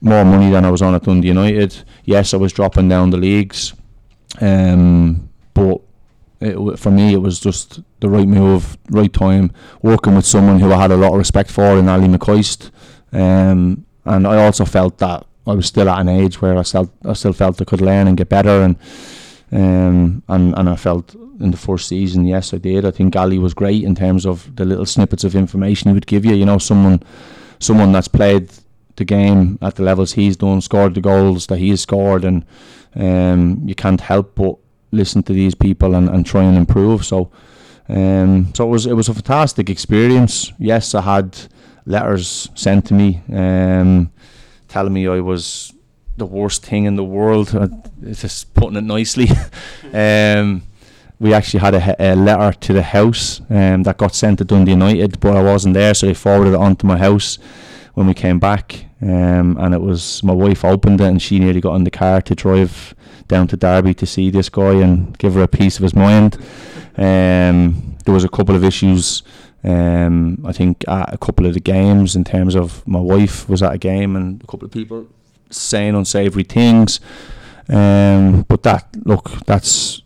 more money than I was on at Dundee United. Yes, I was dropping down the leagues, um, but it, for me, it was just the right move, right time. Working with someone who I had a lot of respect for in Ali McCoist. Um, and I also felt that I was still at an age where I still I still felt I could learn and get better and um, and and I felt in the first season, yes, I did. I think Ali was great in terms of the little snippets of information he would give you. You know, someone someone that's played the game at the levels he's done, scored the goals that he has scored, and um, you can't help but listen to these people and, and try and improve. So, um, so it was it was a fantastic experience. Yes, I had letters sent to me um, telling me I was the worst thing in the world. Uh, it's just putting it nicely. um, we actually had a, a letter to the house um, that got sent to Dundee United, but I wasn't there, so they forwarded it on to my house when we came back. Um, and it was my wife opened it, and she nearly got in the car to drive down to Derby to see this guy and give her a piece of his mind. Um, there was a couple of issues. Um, I think at a couple of the games, in terms of my wife was at a game, and a couple of people saying unsavoury things. Um, but that look, that's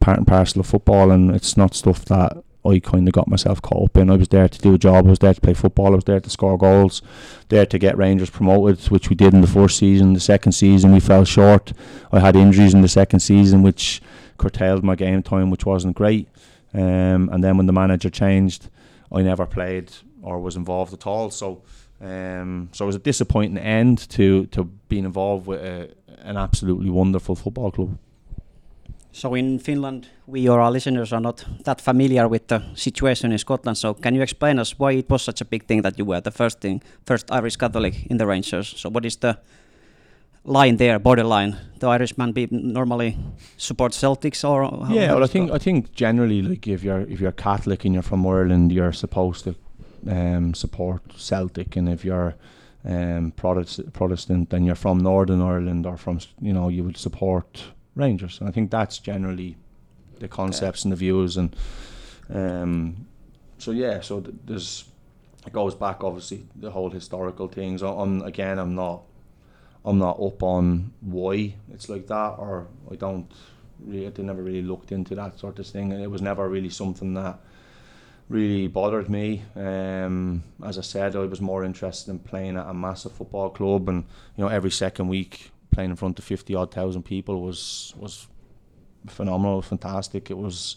part and parcel of football, and it's not stuff that I kind of got myself caught up in. I was there to do a job. I was there to play football. I was there to score goals. There to get Rangers promoted, which we did in the first season. The second season we fell short. I had injuries in the second season, which curtailed my game time, which wasn't great. Um, and then when the manager changed, I never played or was involved at all. So, um, so it was a disappointing end to to being involved with a, an absolutely wonderful football club. So in Finland, we or our listeners are not that familiar with the situation in Scotland. So can you explain us why it was such a big thing that you were the first thing, first Irish Catholic in the Rangers? So what is the line there, borderline? The Irishman be normally support Celtics or yeah, well, I think? I think generally, like if you're if you're Catholic and you're from Ireland, you're supposed to um, support Celtic, and if you're um, Protest- Protestant, then you're from Northern Ireland or from you know you would support Rangers. And I think that's generally the concepts and the views, and um, so yeah, so th- there's it goes back obviously the whole historical things. I- I'm again, I'm not. I'm not up on why it's like that, or I don't really, I never really looked into that sort of thing, and it was never really something that really bothered me. Um, as I said, I was more interested in playing at a massive football club, and you know, every second week playing in front of fifty odd thousand people was was phenomenal, fantastic. It was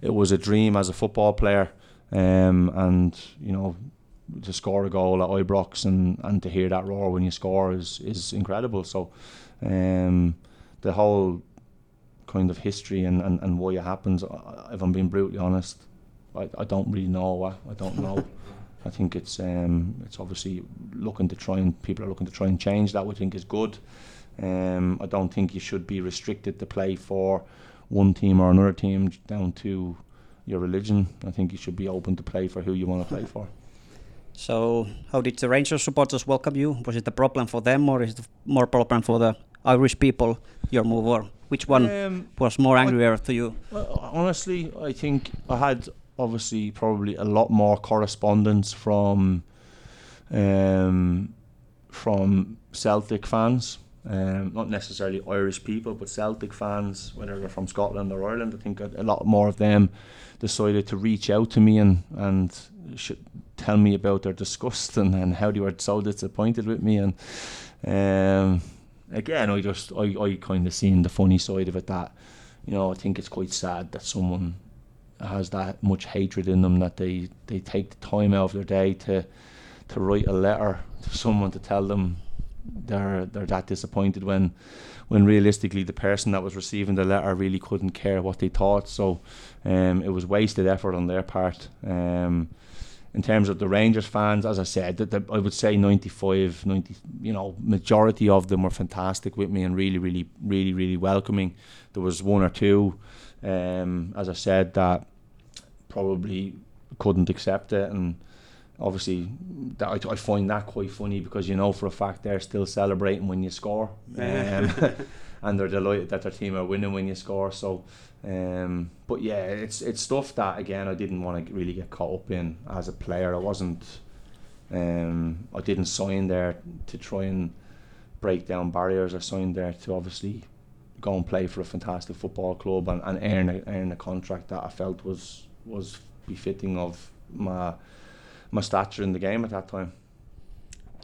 it was a dream as a football player, um, and you know. To score a goal at Ibrox and, and to hear that roar when you score is, is incredible. So, um, the whole kind of history and, and, and why it happens. If I'm being brutally honest, I, I don't really know. I, I don't know. I think it's um, it's obviously looking to try and people are looking to try and change that. We think is good. Um, I don't think you should be restricted to play for one team or another team down to your religion. I think you should be open to play for who you want to play for. So how did the Rangers supporters welcome you? Was it a problem for them or is it more problem for the Irish people, your move, or which one Um, was more angrier to you? Well, honestly, I think I had obviously probably a lot more correspondence from um, from Celtic fans. Um, not necessarily Irish people, but Celtic fans, whether they're from Scotland or Ireland. I think a, a lot more of them decided to reach out to me and and tell me about their disgust and, and how they were so disappointed with me. And um, again, I just I, I kind of seen the funny side of it that you know I think it's quite sad that someone has that much hatred in them that they they take the time out of their day to to write a letter to someone to tell them they're they're that disappointed when when realistically the person that was receiving the letter really couldn't care what they thought. So um, it was wasted effort on their part. Um, in terms of the Rangers fans as I said that I would say 95 90 you know majority of them were fantastic with me and really really really really welcoming. There was one or two um, as I said that probably couldn't accept it. And obviously that I, I find that quite funny because you know for a fact they're still celebrating when you score. Um, and they're delighted that their team are winning when you score. So um, but yeah it's it's stuff that again I didn't want to really get caught up in as a player. I wasn't um, I didn't sign there to try and break down barriers. I signed there to obviously go and play for a fantastic football club and, and earn a, earn a contract that I felt was was befitting of my my stature in the game at that time.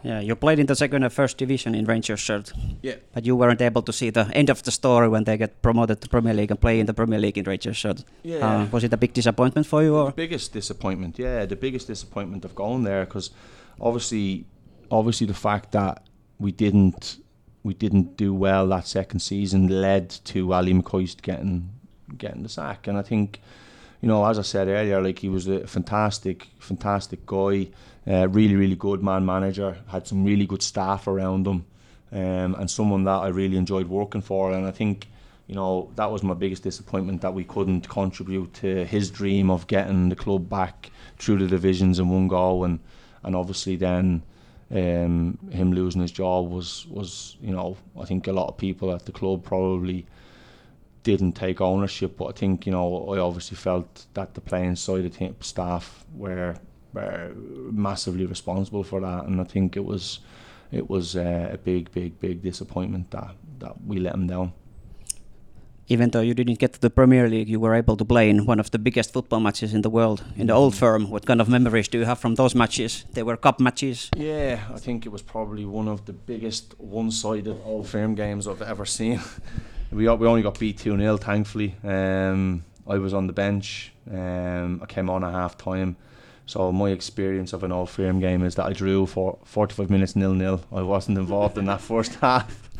Yeah, you played in the second and first division in Rangers shirt. Yeah. But you weren't able to see the end of the story when they get promoted to Premier League and play in the Premier League in Rangers shirt. Yeah. Uh, was it a big disappointment for you or? biggest disappointment, yeah, the biggest disappointment of going there because obviously, obviously the fact that we didn't we didn't do well that second season led to Ali McCoist getting getting the sack, and I think. You know, as I said earlier, like he was a fantastic, fantastic guy, uh, really, really good man manager. Had some really good staff around him, um, and someone that I really enjoyed working for. And I think, you know, that was my biggest disappointment that we couldn't contribute to his dream of getting the club back through the divisions in one go, and and obviously then um, him losing his job was was you know I think a lot of people at the club probably didn't take ownership, but I think you know I obviously felt that the playing side of the staff were were massively responsible for that, and I think it was it was uh, a big, big, big disappointment that that we let them down. Even though you didn't get to the Premier League, you were able to play in one of the biggest football matches in the world, in the old firm. What kind of memories do you have from those matches? They were cup matches. Yeah, I think it was probably one of the biggest one-sided Old Firm games I've ever seen. we got, we only got beat two 0 thankfully. Um, I was on the bench. Um, I came on at half time. So my experience of an Old Firm game is that I drew for 45 minutes nil nil. I wasn't involved in that first half.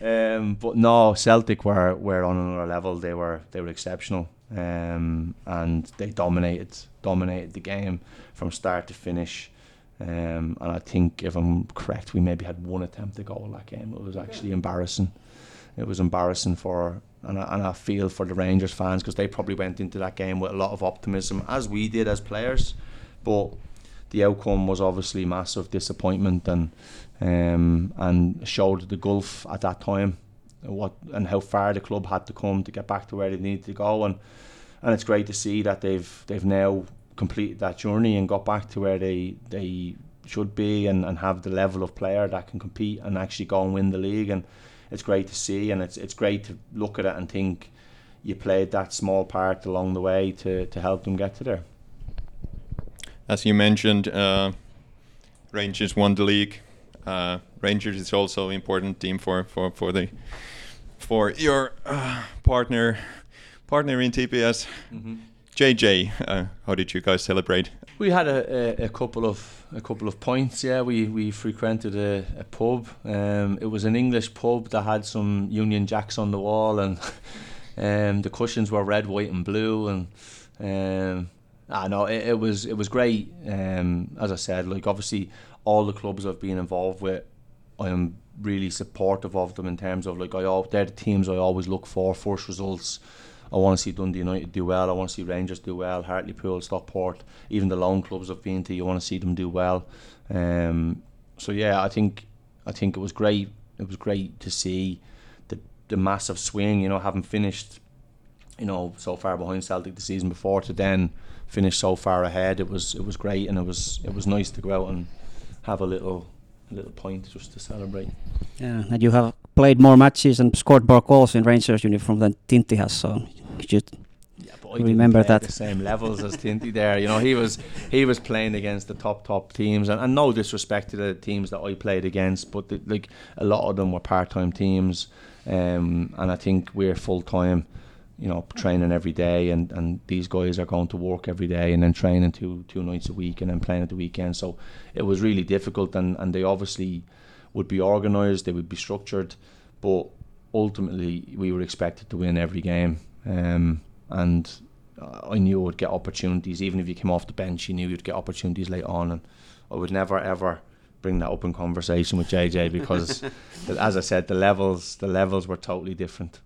Um, but no, Celtic were, were on another level. They were they were exceptional, um, and they dominated dominated the game from start to finish. Um, and I think, if I'm correct, we maybe had one attempt at goal that game. It was actually embarrassing. It was embarrassing for, and I, and I feel for the Rangers fans because they probably went into that game with a lot of optimism, as we did as players. But the outcome was obviously massive disappointment and um, and showed the gulf at that time what and how far the club had to come to get back to where they needed to go and and it's great to see that they've they've now completed that journey and got back to where they they should be and, and have the level of player that can compete and actually go and win the league and it's great to see and it's it's great to look at it and think you played that small part along the way to, to help them get to there. As you mentioned, uh, Rangers won the league. Uh, Rangers is also an important team for, for, for the for your uh, partner partner in TPS, JJ. Uh, how did you guys celebrate? We had a, a, a couple of a couple of points. Yeah, we we frequented a, a pub. Um, it was an English pub that had some Union Jacks on the wall, and um, the cushions were red, white, and blue. And um, I know it, it was it was great. Um, as I said, like obviously all the clubs I've been involved with, I am really supportive of them in terms of like I al- they're the teams I always look for first results. I want to see Dundee United do well. I want to see Rangers do well. Hartlepool, Stockport, even the lone clubs I've you want to see them do well. Um, so yeah, I think I think it was great. It was great to see the the massive swing. You know, having finished, you know, so far behind Celtic the season before to then finish so far ahead. It was it was great, and it was it was nice to go out and have a little a little point just to celebrate. Yeah, and you have played more matches and scored more goals in Rangers uniform than Tinti has. So you Yeah, remember that. the same levels as Tinty there. You know, he was he was playing against the top top teams, and, and no disrespect to the teams that I played against, but the, like a lot of them were part time teams, um, and I think we're full time. You know, training every day, and, and these guys are going to work every day, and then training two two nights a week, and then playing at the weekend. So it was really difficult, and, and they obviously would be organised, they would be structured, but ultimately we were expected to win every game. Um, and I knew I would get opportunities, even if you came off the bench, you knew you'd get opportunities late on. And I would never ever bring that up in conversation with JJ because, as I said, the levels the levels were totally different.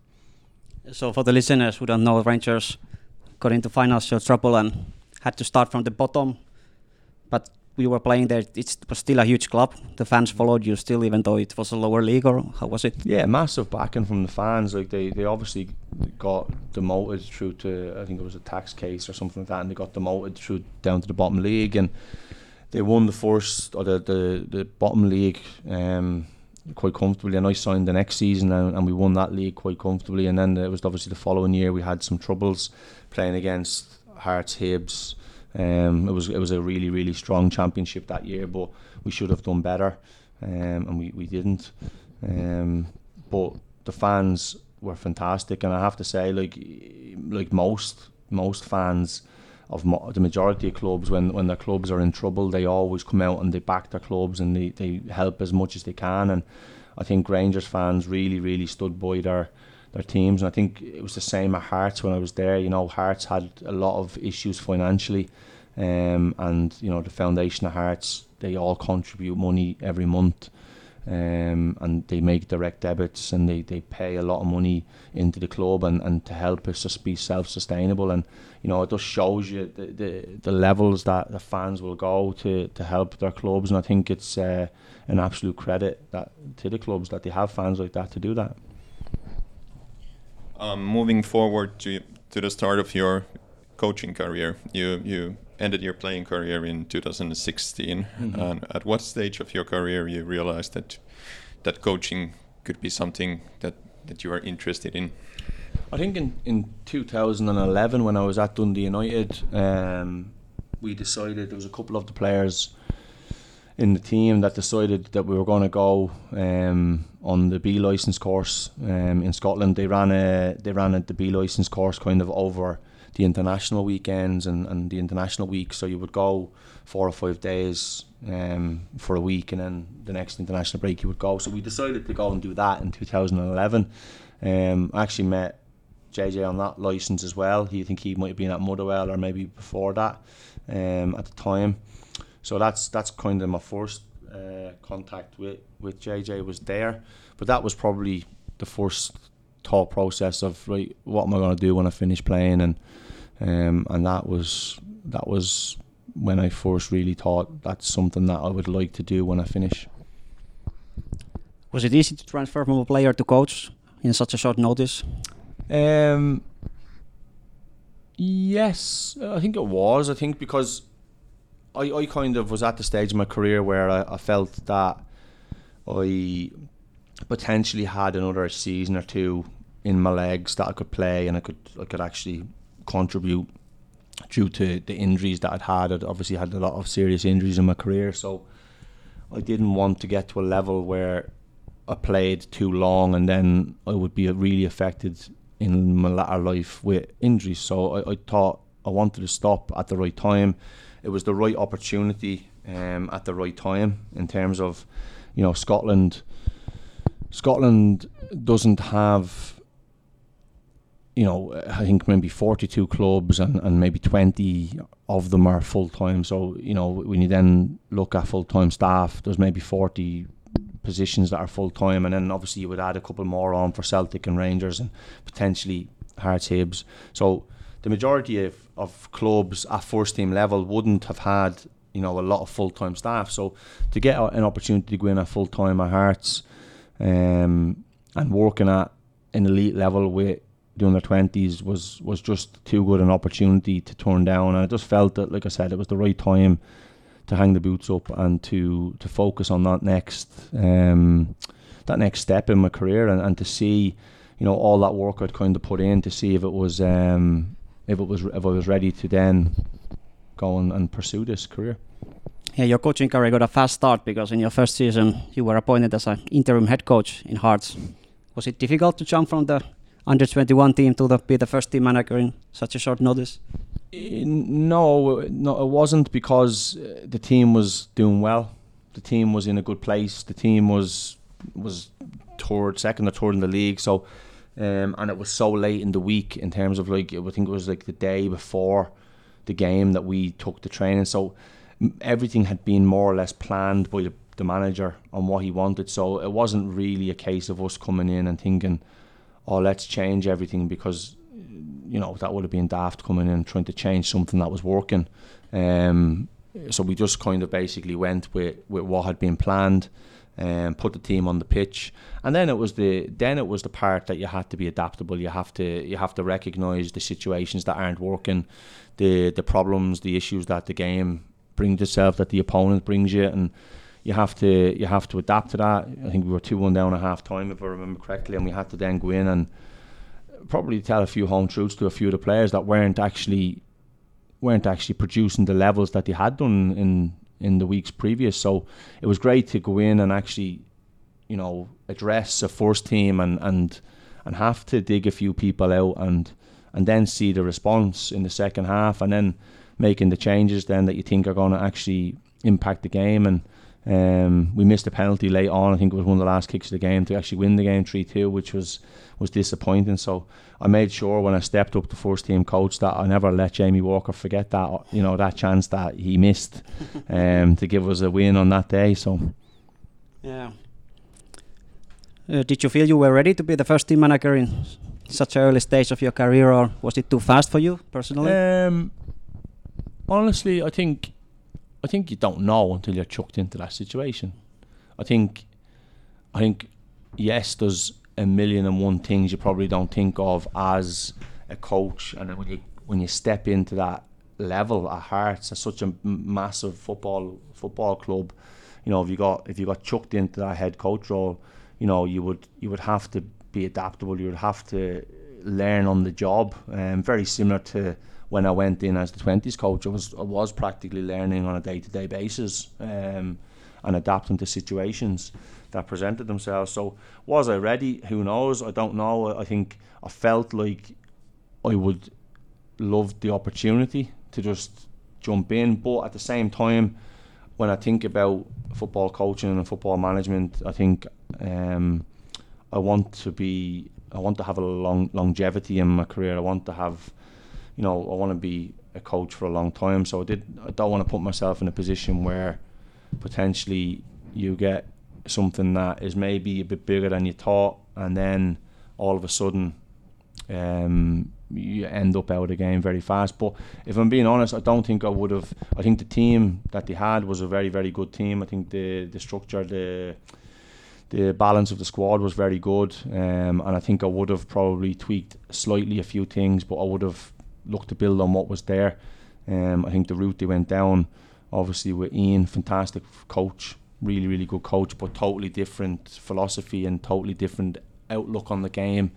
So for the listeners who don't know, Rangers got into financial trouble and had to start from the bottom. But we were playing there. It was still a huge club. The fans followed you still, even though it was a lower league. Or how was it? Yeah, massive backing from the fans. Like they, they obviously got demoted through to I think it was a tax case or something like that, and they got demoted through down to the bottom league, and they won the first or the the, the bottom league um, quite comfortably. And I signed the next season, and, and we won that league quite comfortably. And then it was obviously the following year we had some troubles playing against Hearts, Hibs. Um, it was it was a really really strong championship that year, but we should have done better, um, and we, we didn't. Um, but the fans were fantastic, and I have to say, like like most most fans of mo- the majority of clubs, when when their clubs are in trouble, they always come out and they back their clubs and they, they help as much as they can. And I think Rangers fans really really stood by their their teams, and I think it was the same at Hearts when I was there. You know, Hearts had a lot of issues financially, um, and you know the foundation of Hearts they all contribute money every month, um, and they make direct debits and they, they pay a lot of money into the club and, and to help us just be self sustainable and you know it just shows you the, the, the levels that the fans will go to, to help their clubs and I think it's uh, an absolute credit that to the clubs that they have fans like that to do that. Um, moving forward to to the start of your coaching career, you you ended your playing career in 2016. And at what stage of your career you realized that that coaching could be something that that you are interested in? I think in, in 2011 when I was at Dundee United, um, we decided there was a couple of the players in the team that decided that we were going to go um, on the B license course um, in Scotland. They ran a they ran a, the B license course kind of over the international weekends and, and the international week. So you would go four or five days um, for a week, and then the next international break you would go. So we decided to go and do that in 2011. Um, I actually met JJ on that license as well. He think he might have been at Motherwell or maybe before that um, at the time. So that's that's kind of my first uh, contact with with JJ was there, but that was probably the first thought process of right, what am I going to do when I finish playing, and um, and that was that was when I first really thought that's something that I would like to do when I finish. Was it easy to transfer from a player to coach in such a short notice? Um, yes, I think it was. I think because I, I kind of was at the stage of my career where I, I felt that I potentially had another season or two in my legs that I could play and I could I could actually contribute due to the injuries that I'd had. I'd obviously had a lot of serious injuries in my career, so I didn't want to get to a level where I played too long and then I would be really affected in my latter life with injuries. So I, I thought I wanted to stop at the right time. It was the right opportunity um, at the right time in terms of, you know, Scotland. Scotland doesn't have you know, I think maybe 42 clubs and, and maybe 20 of them are full time. So, you know, when you then look at full time staff, there's maybe 40 positions that are full time. And then obviously you would add a couple more on for Celtic and Rangers and potentially Hearts Hibs. So the majority of, of clubs at first team level wouldn't have had, you know, a lot of full time staff. So to get an opportunity to go in at full time at Hearts um, and working at an elite level with doing their twenties was was just too good an opportunity to turn down. And I just felt that, like I said, it was the right time to hang the boots up and to to focus on that next um, that next step in my career and, and to see, you know, all that work I'd kind of put in to see if it was um, if it was if I was ready to then go and, and pursue this career. Yeah, your coaching career got a fast start because in your first season you were appointed as an interim head coach in Hearts. Was it difficult to jump from the under 21 team to the, be the first team manager in such a short notice? No, no, it wasn't because uh, the team was doing well. The team was in a good place. The team was was third, second or third in the league. So, um, and it was so late in the week in terms of like I think it was like the day before the game that we took the training. So everything had been more or less planned by the, the manager on what he wanted. So it wasn't really a case of us coming in and thinking oh, let's change everything because you know that would have been daft coming in trying to change something that was working. Um, so we just kind of basically went with, with what had been planned and put the team on the pitch. And then it was the then it was the part that you had to be adaptable. You have to you have to recognize the situations that aren't working the the problems the issues that the game brings itself that the opponent brings you. And you have to you have to adapt to that. I think we were two one down at half time if I remember correctly, and we had to then go in and probably tell a few home truths to a few of the players that weren't actually weren't actually producing the levels that they had done in in the weeks previous. So it was great to go in and actually, you know, address a first team and and and have to dig a few people out and and then see the response in the second half and then making the changes then that you think are going to actually impact the game and um, we missed a penalty late on. I think it was one of the last kicks of the game to actually win the game three two, which was was disappointing. So I made sure when I stepped up to first team coach that I never let Jamie Walker forget that you know that chance that he missed um, to give us a win on that day. So Yeah. Uh, did you feel you were ready to be the first team manager in such an early stage of your career, or was it too fast for you personally? Um, honestly, I think I think you don't know until you're chucked into that situation. I think I think yes, there's a million and one things you probably don't think of as a coach, and then when you when you step into that level at Hearts, it's such a massive football football club. You know, if you got if you got chucked into that head coach role, you know, you would you would have to be adaptable. You would have to learn on the job. Um, very similar to when I went in as the twenties coach. I was I was practically learning on a day to day basis um, and adapting to situations that presented themselves. So was I ready? Who knows? I don't know. I think I felt like I would love the opportunity to just jump in, but at the same time, when I think about football coaching and football management, I think um, I want to be, I want to have a long longevity in my career. I want to have, you know, I want to be a coach for a long time. So I did, I don't want to put myself in a position where potentially you get something that is maybe a bit bigger than you thought, and then all of a sudden um, you end up out of the game very fast. But if I'm being honest, I don't think I would have. I think the team that they had was a very, very good team. I think the the structure, the the balance of the squad was very good, um, and I think I would have probably tweaked slightly a few things, but I would have looked to build on what was there. Um, I think the route they went down, obviously with Ian, fantastic coach, really, really good coach, but totally different philosophy and totally different outlook on the game.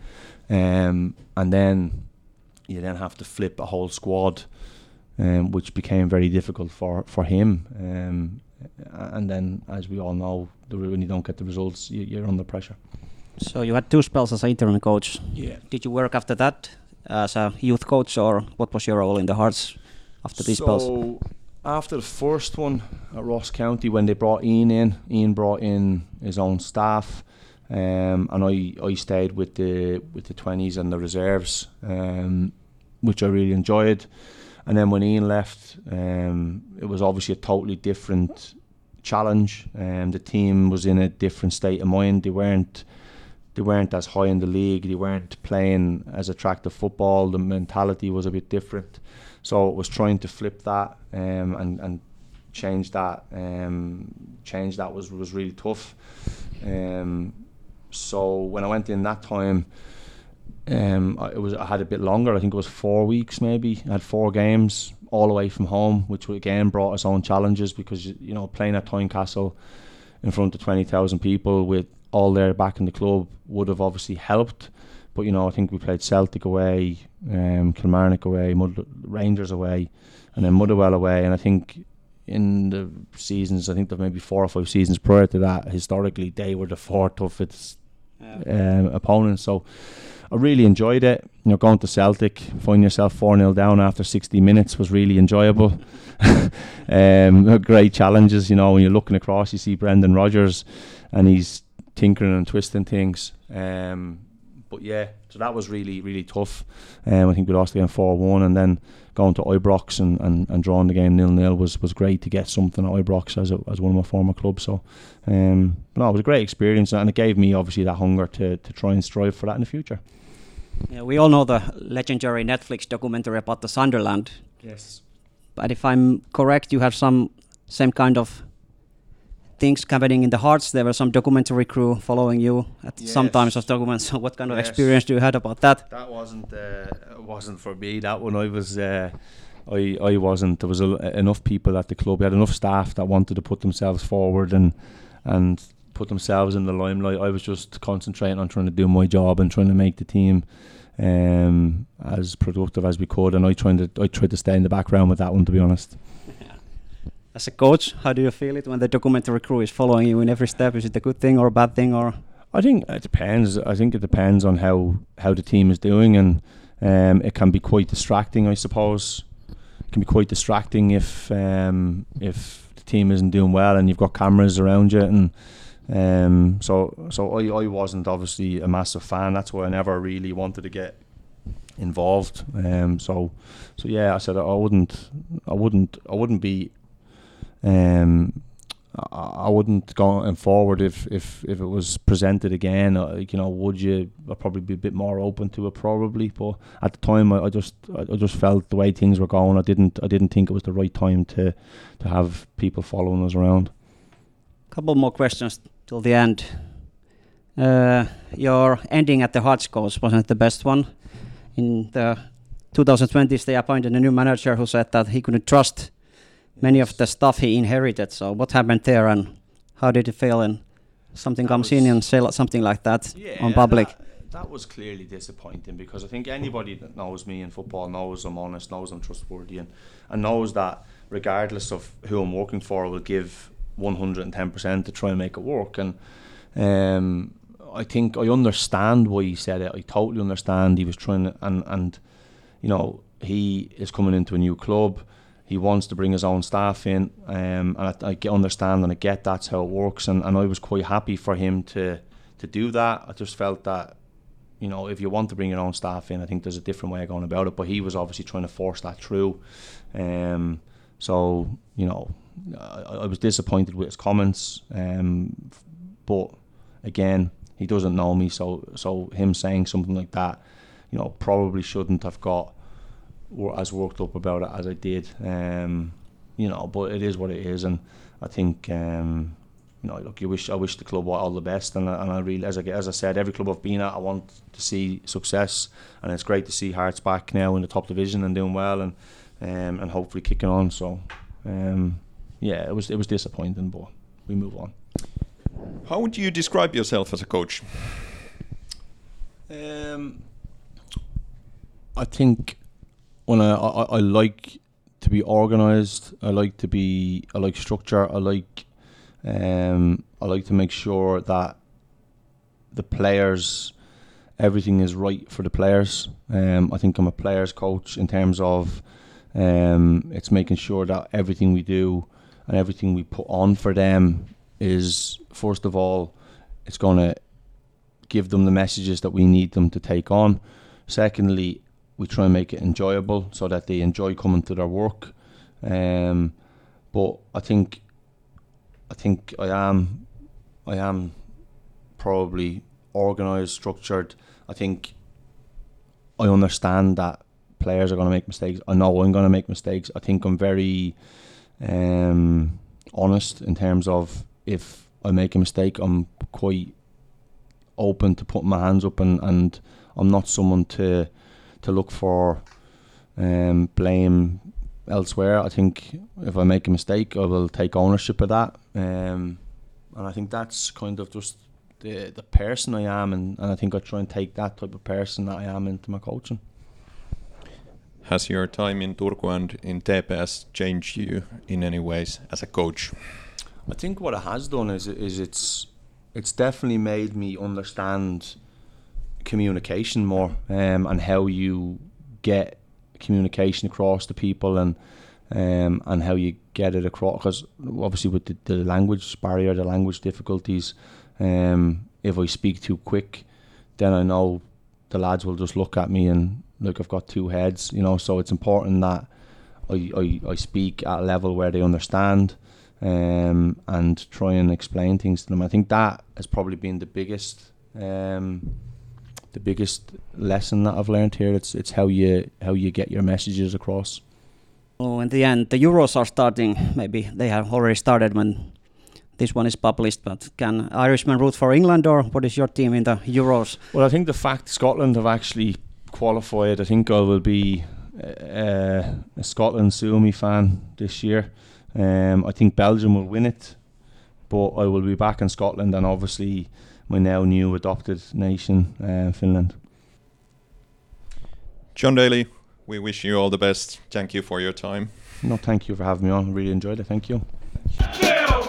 Um, and then you then have to flip a whole squad, um, which became very difficult for for him. Um, and then, as we all know, when you don't get the results, you, you're under pressure. So you had two spells as interim coach. Yeah. Did you work after that as a youth coach, or what was your role in the Hearts after these spells? So after the first one at Ross County, when they brought Ian in, Ian brought in his own staff, um, and I, I stayed with the with the twenties and the reserves, um, which I really enjoyed. And then when Ian left, um, it was obviously a totally different challenge. Um, the team was in a different state of mind. They weren't they weren't as high in the league. They weren't playing as attractive football. The mentality was a bit different. So it was trying to flip that um, and and change that. Um, change that was was really tough. Um, so when I went in that time, um, I, it was I had a bit longer. I think it was four weeks maybe. I had four games all away from home, which again brought its own challenges because you know playing at Tynecastle in front of twenty thousand people with all there back in the club would have obviously helped. But you know I think we played Celtic away, um, Kilmarnock away, Mud- Rangers away, and then Motherwell away, and I think. In the seasons, I think there maybe four or five seasons prior to that, historically they were the four toughest um, opponents. So I really enjoyed it. You know, going to Celtic, finding yourself 4 0 down after 60 minutes was really enjoyable. um, great challenges, you know, when you're looking across, you see Brendan Rodgers and he's tinkering and twisting things. Um, but yeah, so that was really, really tough. Um, I think we lost the game 4 1 and then going to Ibrox and, and, and drawing the game nil nil was, was great to get something at Ibrox as, a, as one of my former clubs. So, um, no, it was a great experience and it gave me obviously that hunger to, to try and strive for that in the future. Yeah, we all know the legendary Netflix documentary about the Sunderland. Yes. But if I'm correct, you have some same kind of things happening in the Hearts. There were some documentary crew following you at some Yes. times of documents. So what kind of Yes. experience do you had about that? That wasn't uh, wasn't for me. That one I was uh, I I wasn't. There was a, enough people at the club. We had enough staff that wanted to put themselves forward and and put themselves in the limelight. I was just concentrating on trying to do my job and trying to make the team um, as productive as we could. And I tried to I tried to stay in the background with that one, to be honest. As a coach, how do you feel it when the documentary crew is following you in every step? Is it a good thing or a bad thing, or I think it depends. I think it depends on how how the team is doing, and um, it can be quite distracting. I suppose it can be quite distracting if um, if the team isn't doing well and you've got cameras around you, and um, so so I, I wasn't obviously a massive fan. That's why I never really wanted to get involved. Um, so so yeah, I said I wouldn't I wouldn't I wouldn't be um, I, wouldn't go and forward if, if, if it was presented again. Uh, you know, would you? I'd probably be a bit more open to it, probably. But at the time, I, I just I just felt the way things were going. I didn't I didn't think it was the right time to to have people following us around. A couple more questions till the end? Uh, your ending at the Hearts coach wasn't the best one. In the 2020s, they appointed a new manager who said that he couldn't trust many of the stuff he inherited. So what happened there, and how did it feel? And something That comes in and say something like that on public. That, that was clearly disappointing because I think anybody that knows me in football knows I'm honest, knows I'm trustworthy, and, and knows that regardless of who I'm working for, I will give 110% to try and make it work. And um, I think I understand why he said it. I totally understand. He was trying to, and and you know he is coming into a new club. He wants to bring his own staff in, um, and I, I get, understand and I get that's how it works. And, and I was quite happy for him to to do that. I just felt that you know if you want to bring your own staff in, I think there's a different way of going about it. But he was obviously trying to force that through. Um, so you know, I, I was disappointed with his comments. Um, but again, he doesn't know me, so so him saying something like that, you know, probably shouldn't have got as worked up about it as I did. Um, you know, but it is what it is, and I think. Um, you know, look, you wish I wish the club all the best, and I, and I really, as I as I said, every club I've been at, I want to see success, and it's great to see Hearts back now in the top division and doing well, and um, and hopefully kicking on. So, um, yeah, it was it was disappointing, but we move on. How would you describe yourself as a coach? Um, I think when I, I I like to be organised, I like to be I like structure. I like um I like to make sure that the players everything is right for the players. Um, I think I'm a players coach in terms of um, it's making sure that everything we do and everything we put on for them is first of all it's going to give them the messages that we need them to take on. Secondly, we try and make it enjoyable so that they enjoy coming to their work. Um, but I think, I think I am, I am probably organised, structured. I think I understand that players are going to make mistakes. I know I'm going to make mistakes. I think I'm very um, honest in terms of if I make a mistake, I'm quite open to putting my hands up, and, and I'm not someone to to look for um, blame elsewhere. I think if I make a mistake, I will take ownership of that, um, and I think that's kind of just the the person I am, and, and I think I try and take that type of person that I am into my coaching. Has your time in Turku and in TPS changed you in any ways as a coach? I think what it has done is is it's it's definitely made me understand communication more um, and how you get communication across to people and um, and how you get it across because obviously with the, the language barrier the language difficulties um, if I speak too quick then I know the lads will just look at me and like I've got two heads you know so it's important that I, I, I speak at a level where they understand um, and try and explain things to them. I think that has probably been the biggest, um, the biggest lesson that I've learned here. It's it's how you how you get your messages across. Oh, in the end, the Euros are starting. Maybe they have already started when this one is published. But can Irishmen root for England, or what is your team in the Euros? Well, I think the fact Scotland have actually qualified, I think I will be uh, a Scotland Suomi fan this year. Um, I think Belgium will win it, but I will be back in Scotland and obviously my now new adopted nation, uh, Finland. Jon Daly, we wish you all the best. Thank you for your time. No, thank you for having me on. I really enjoyed it. Thank you. Kill!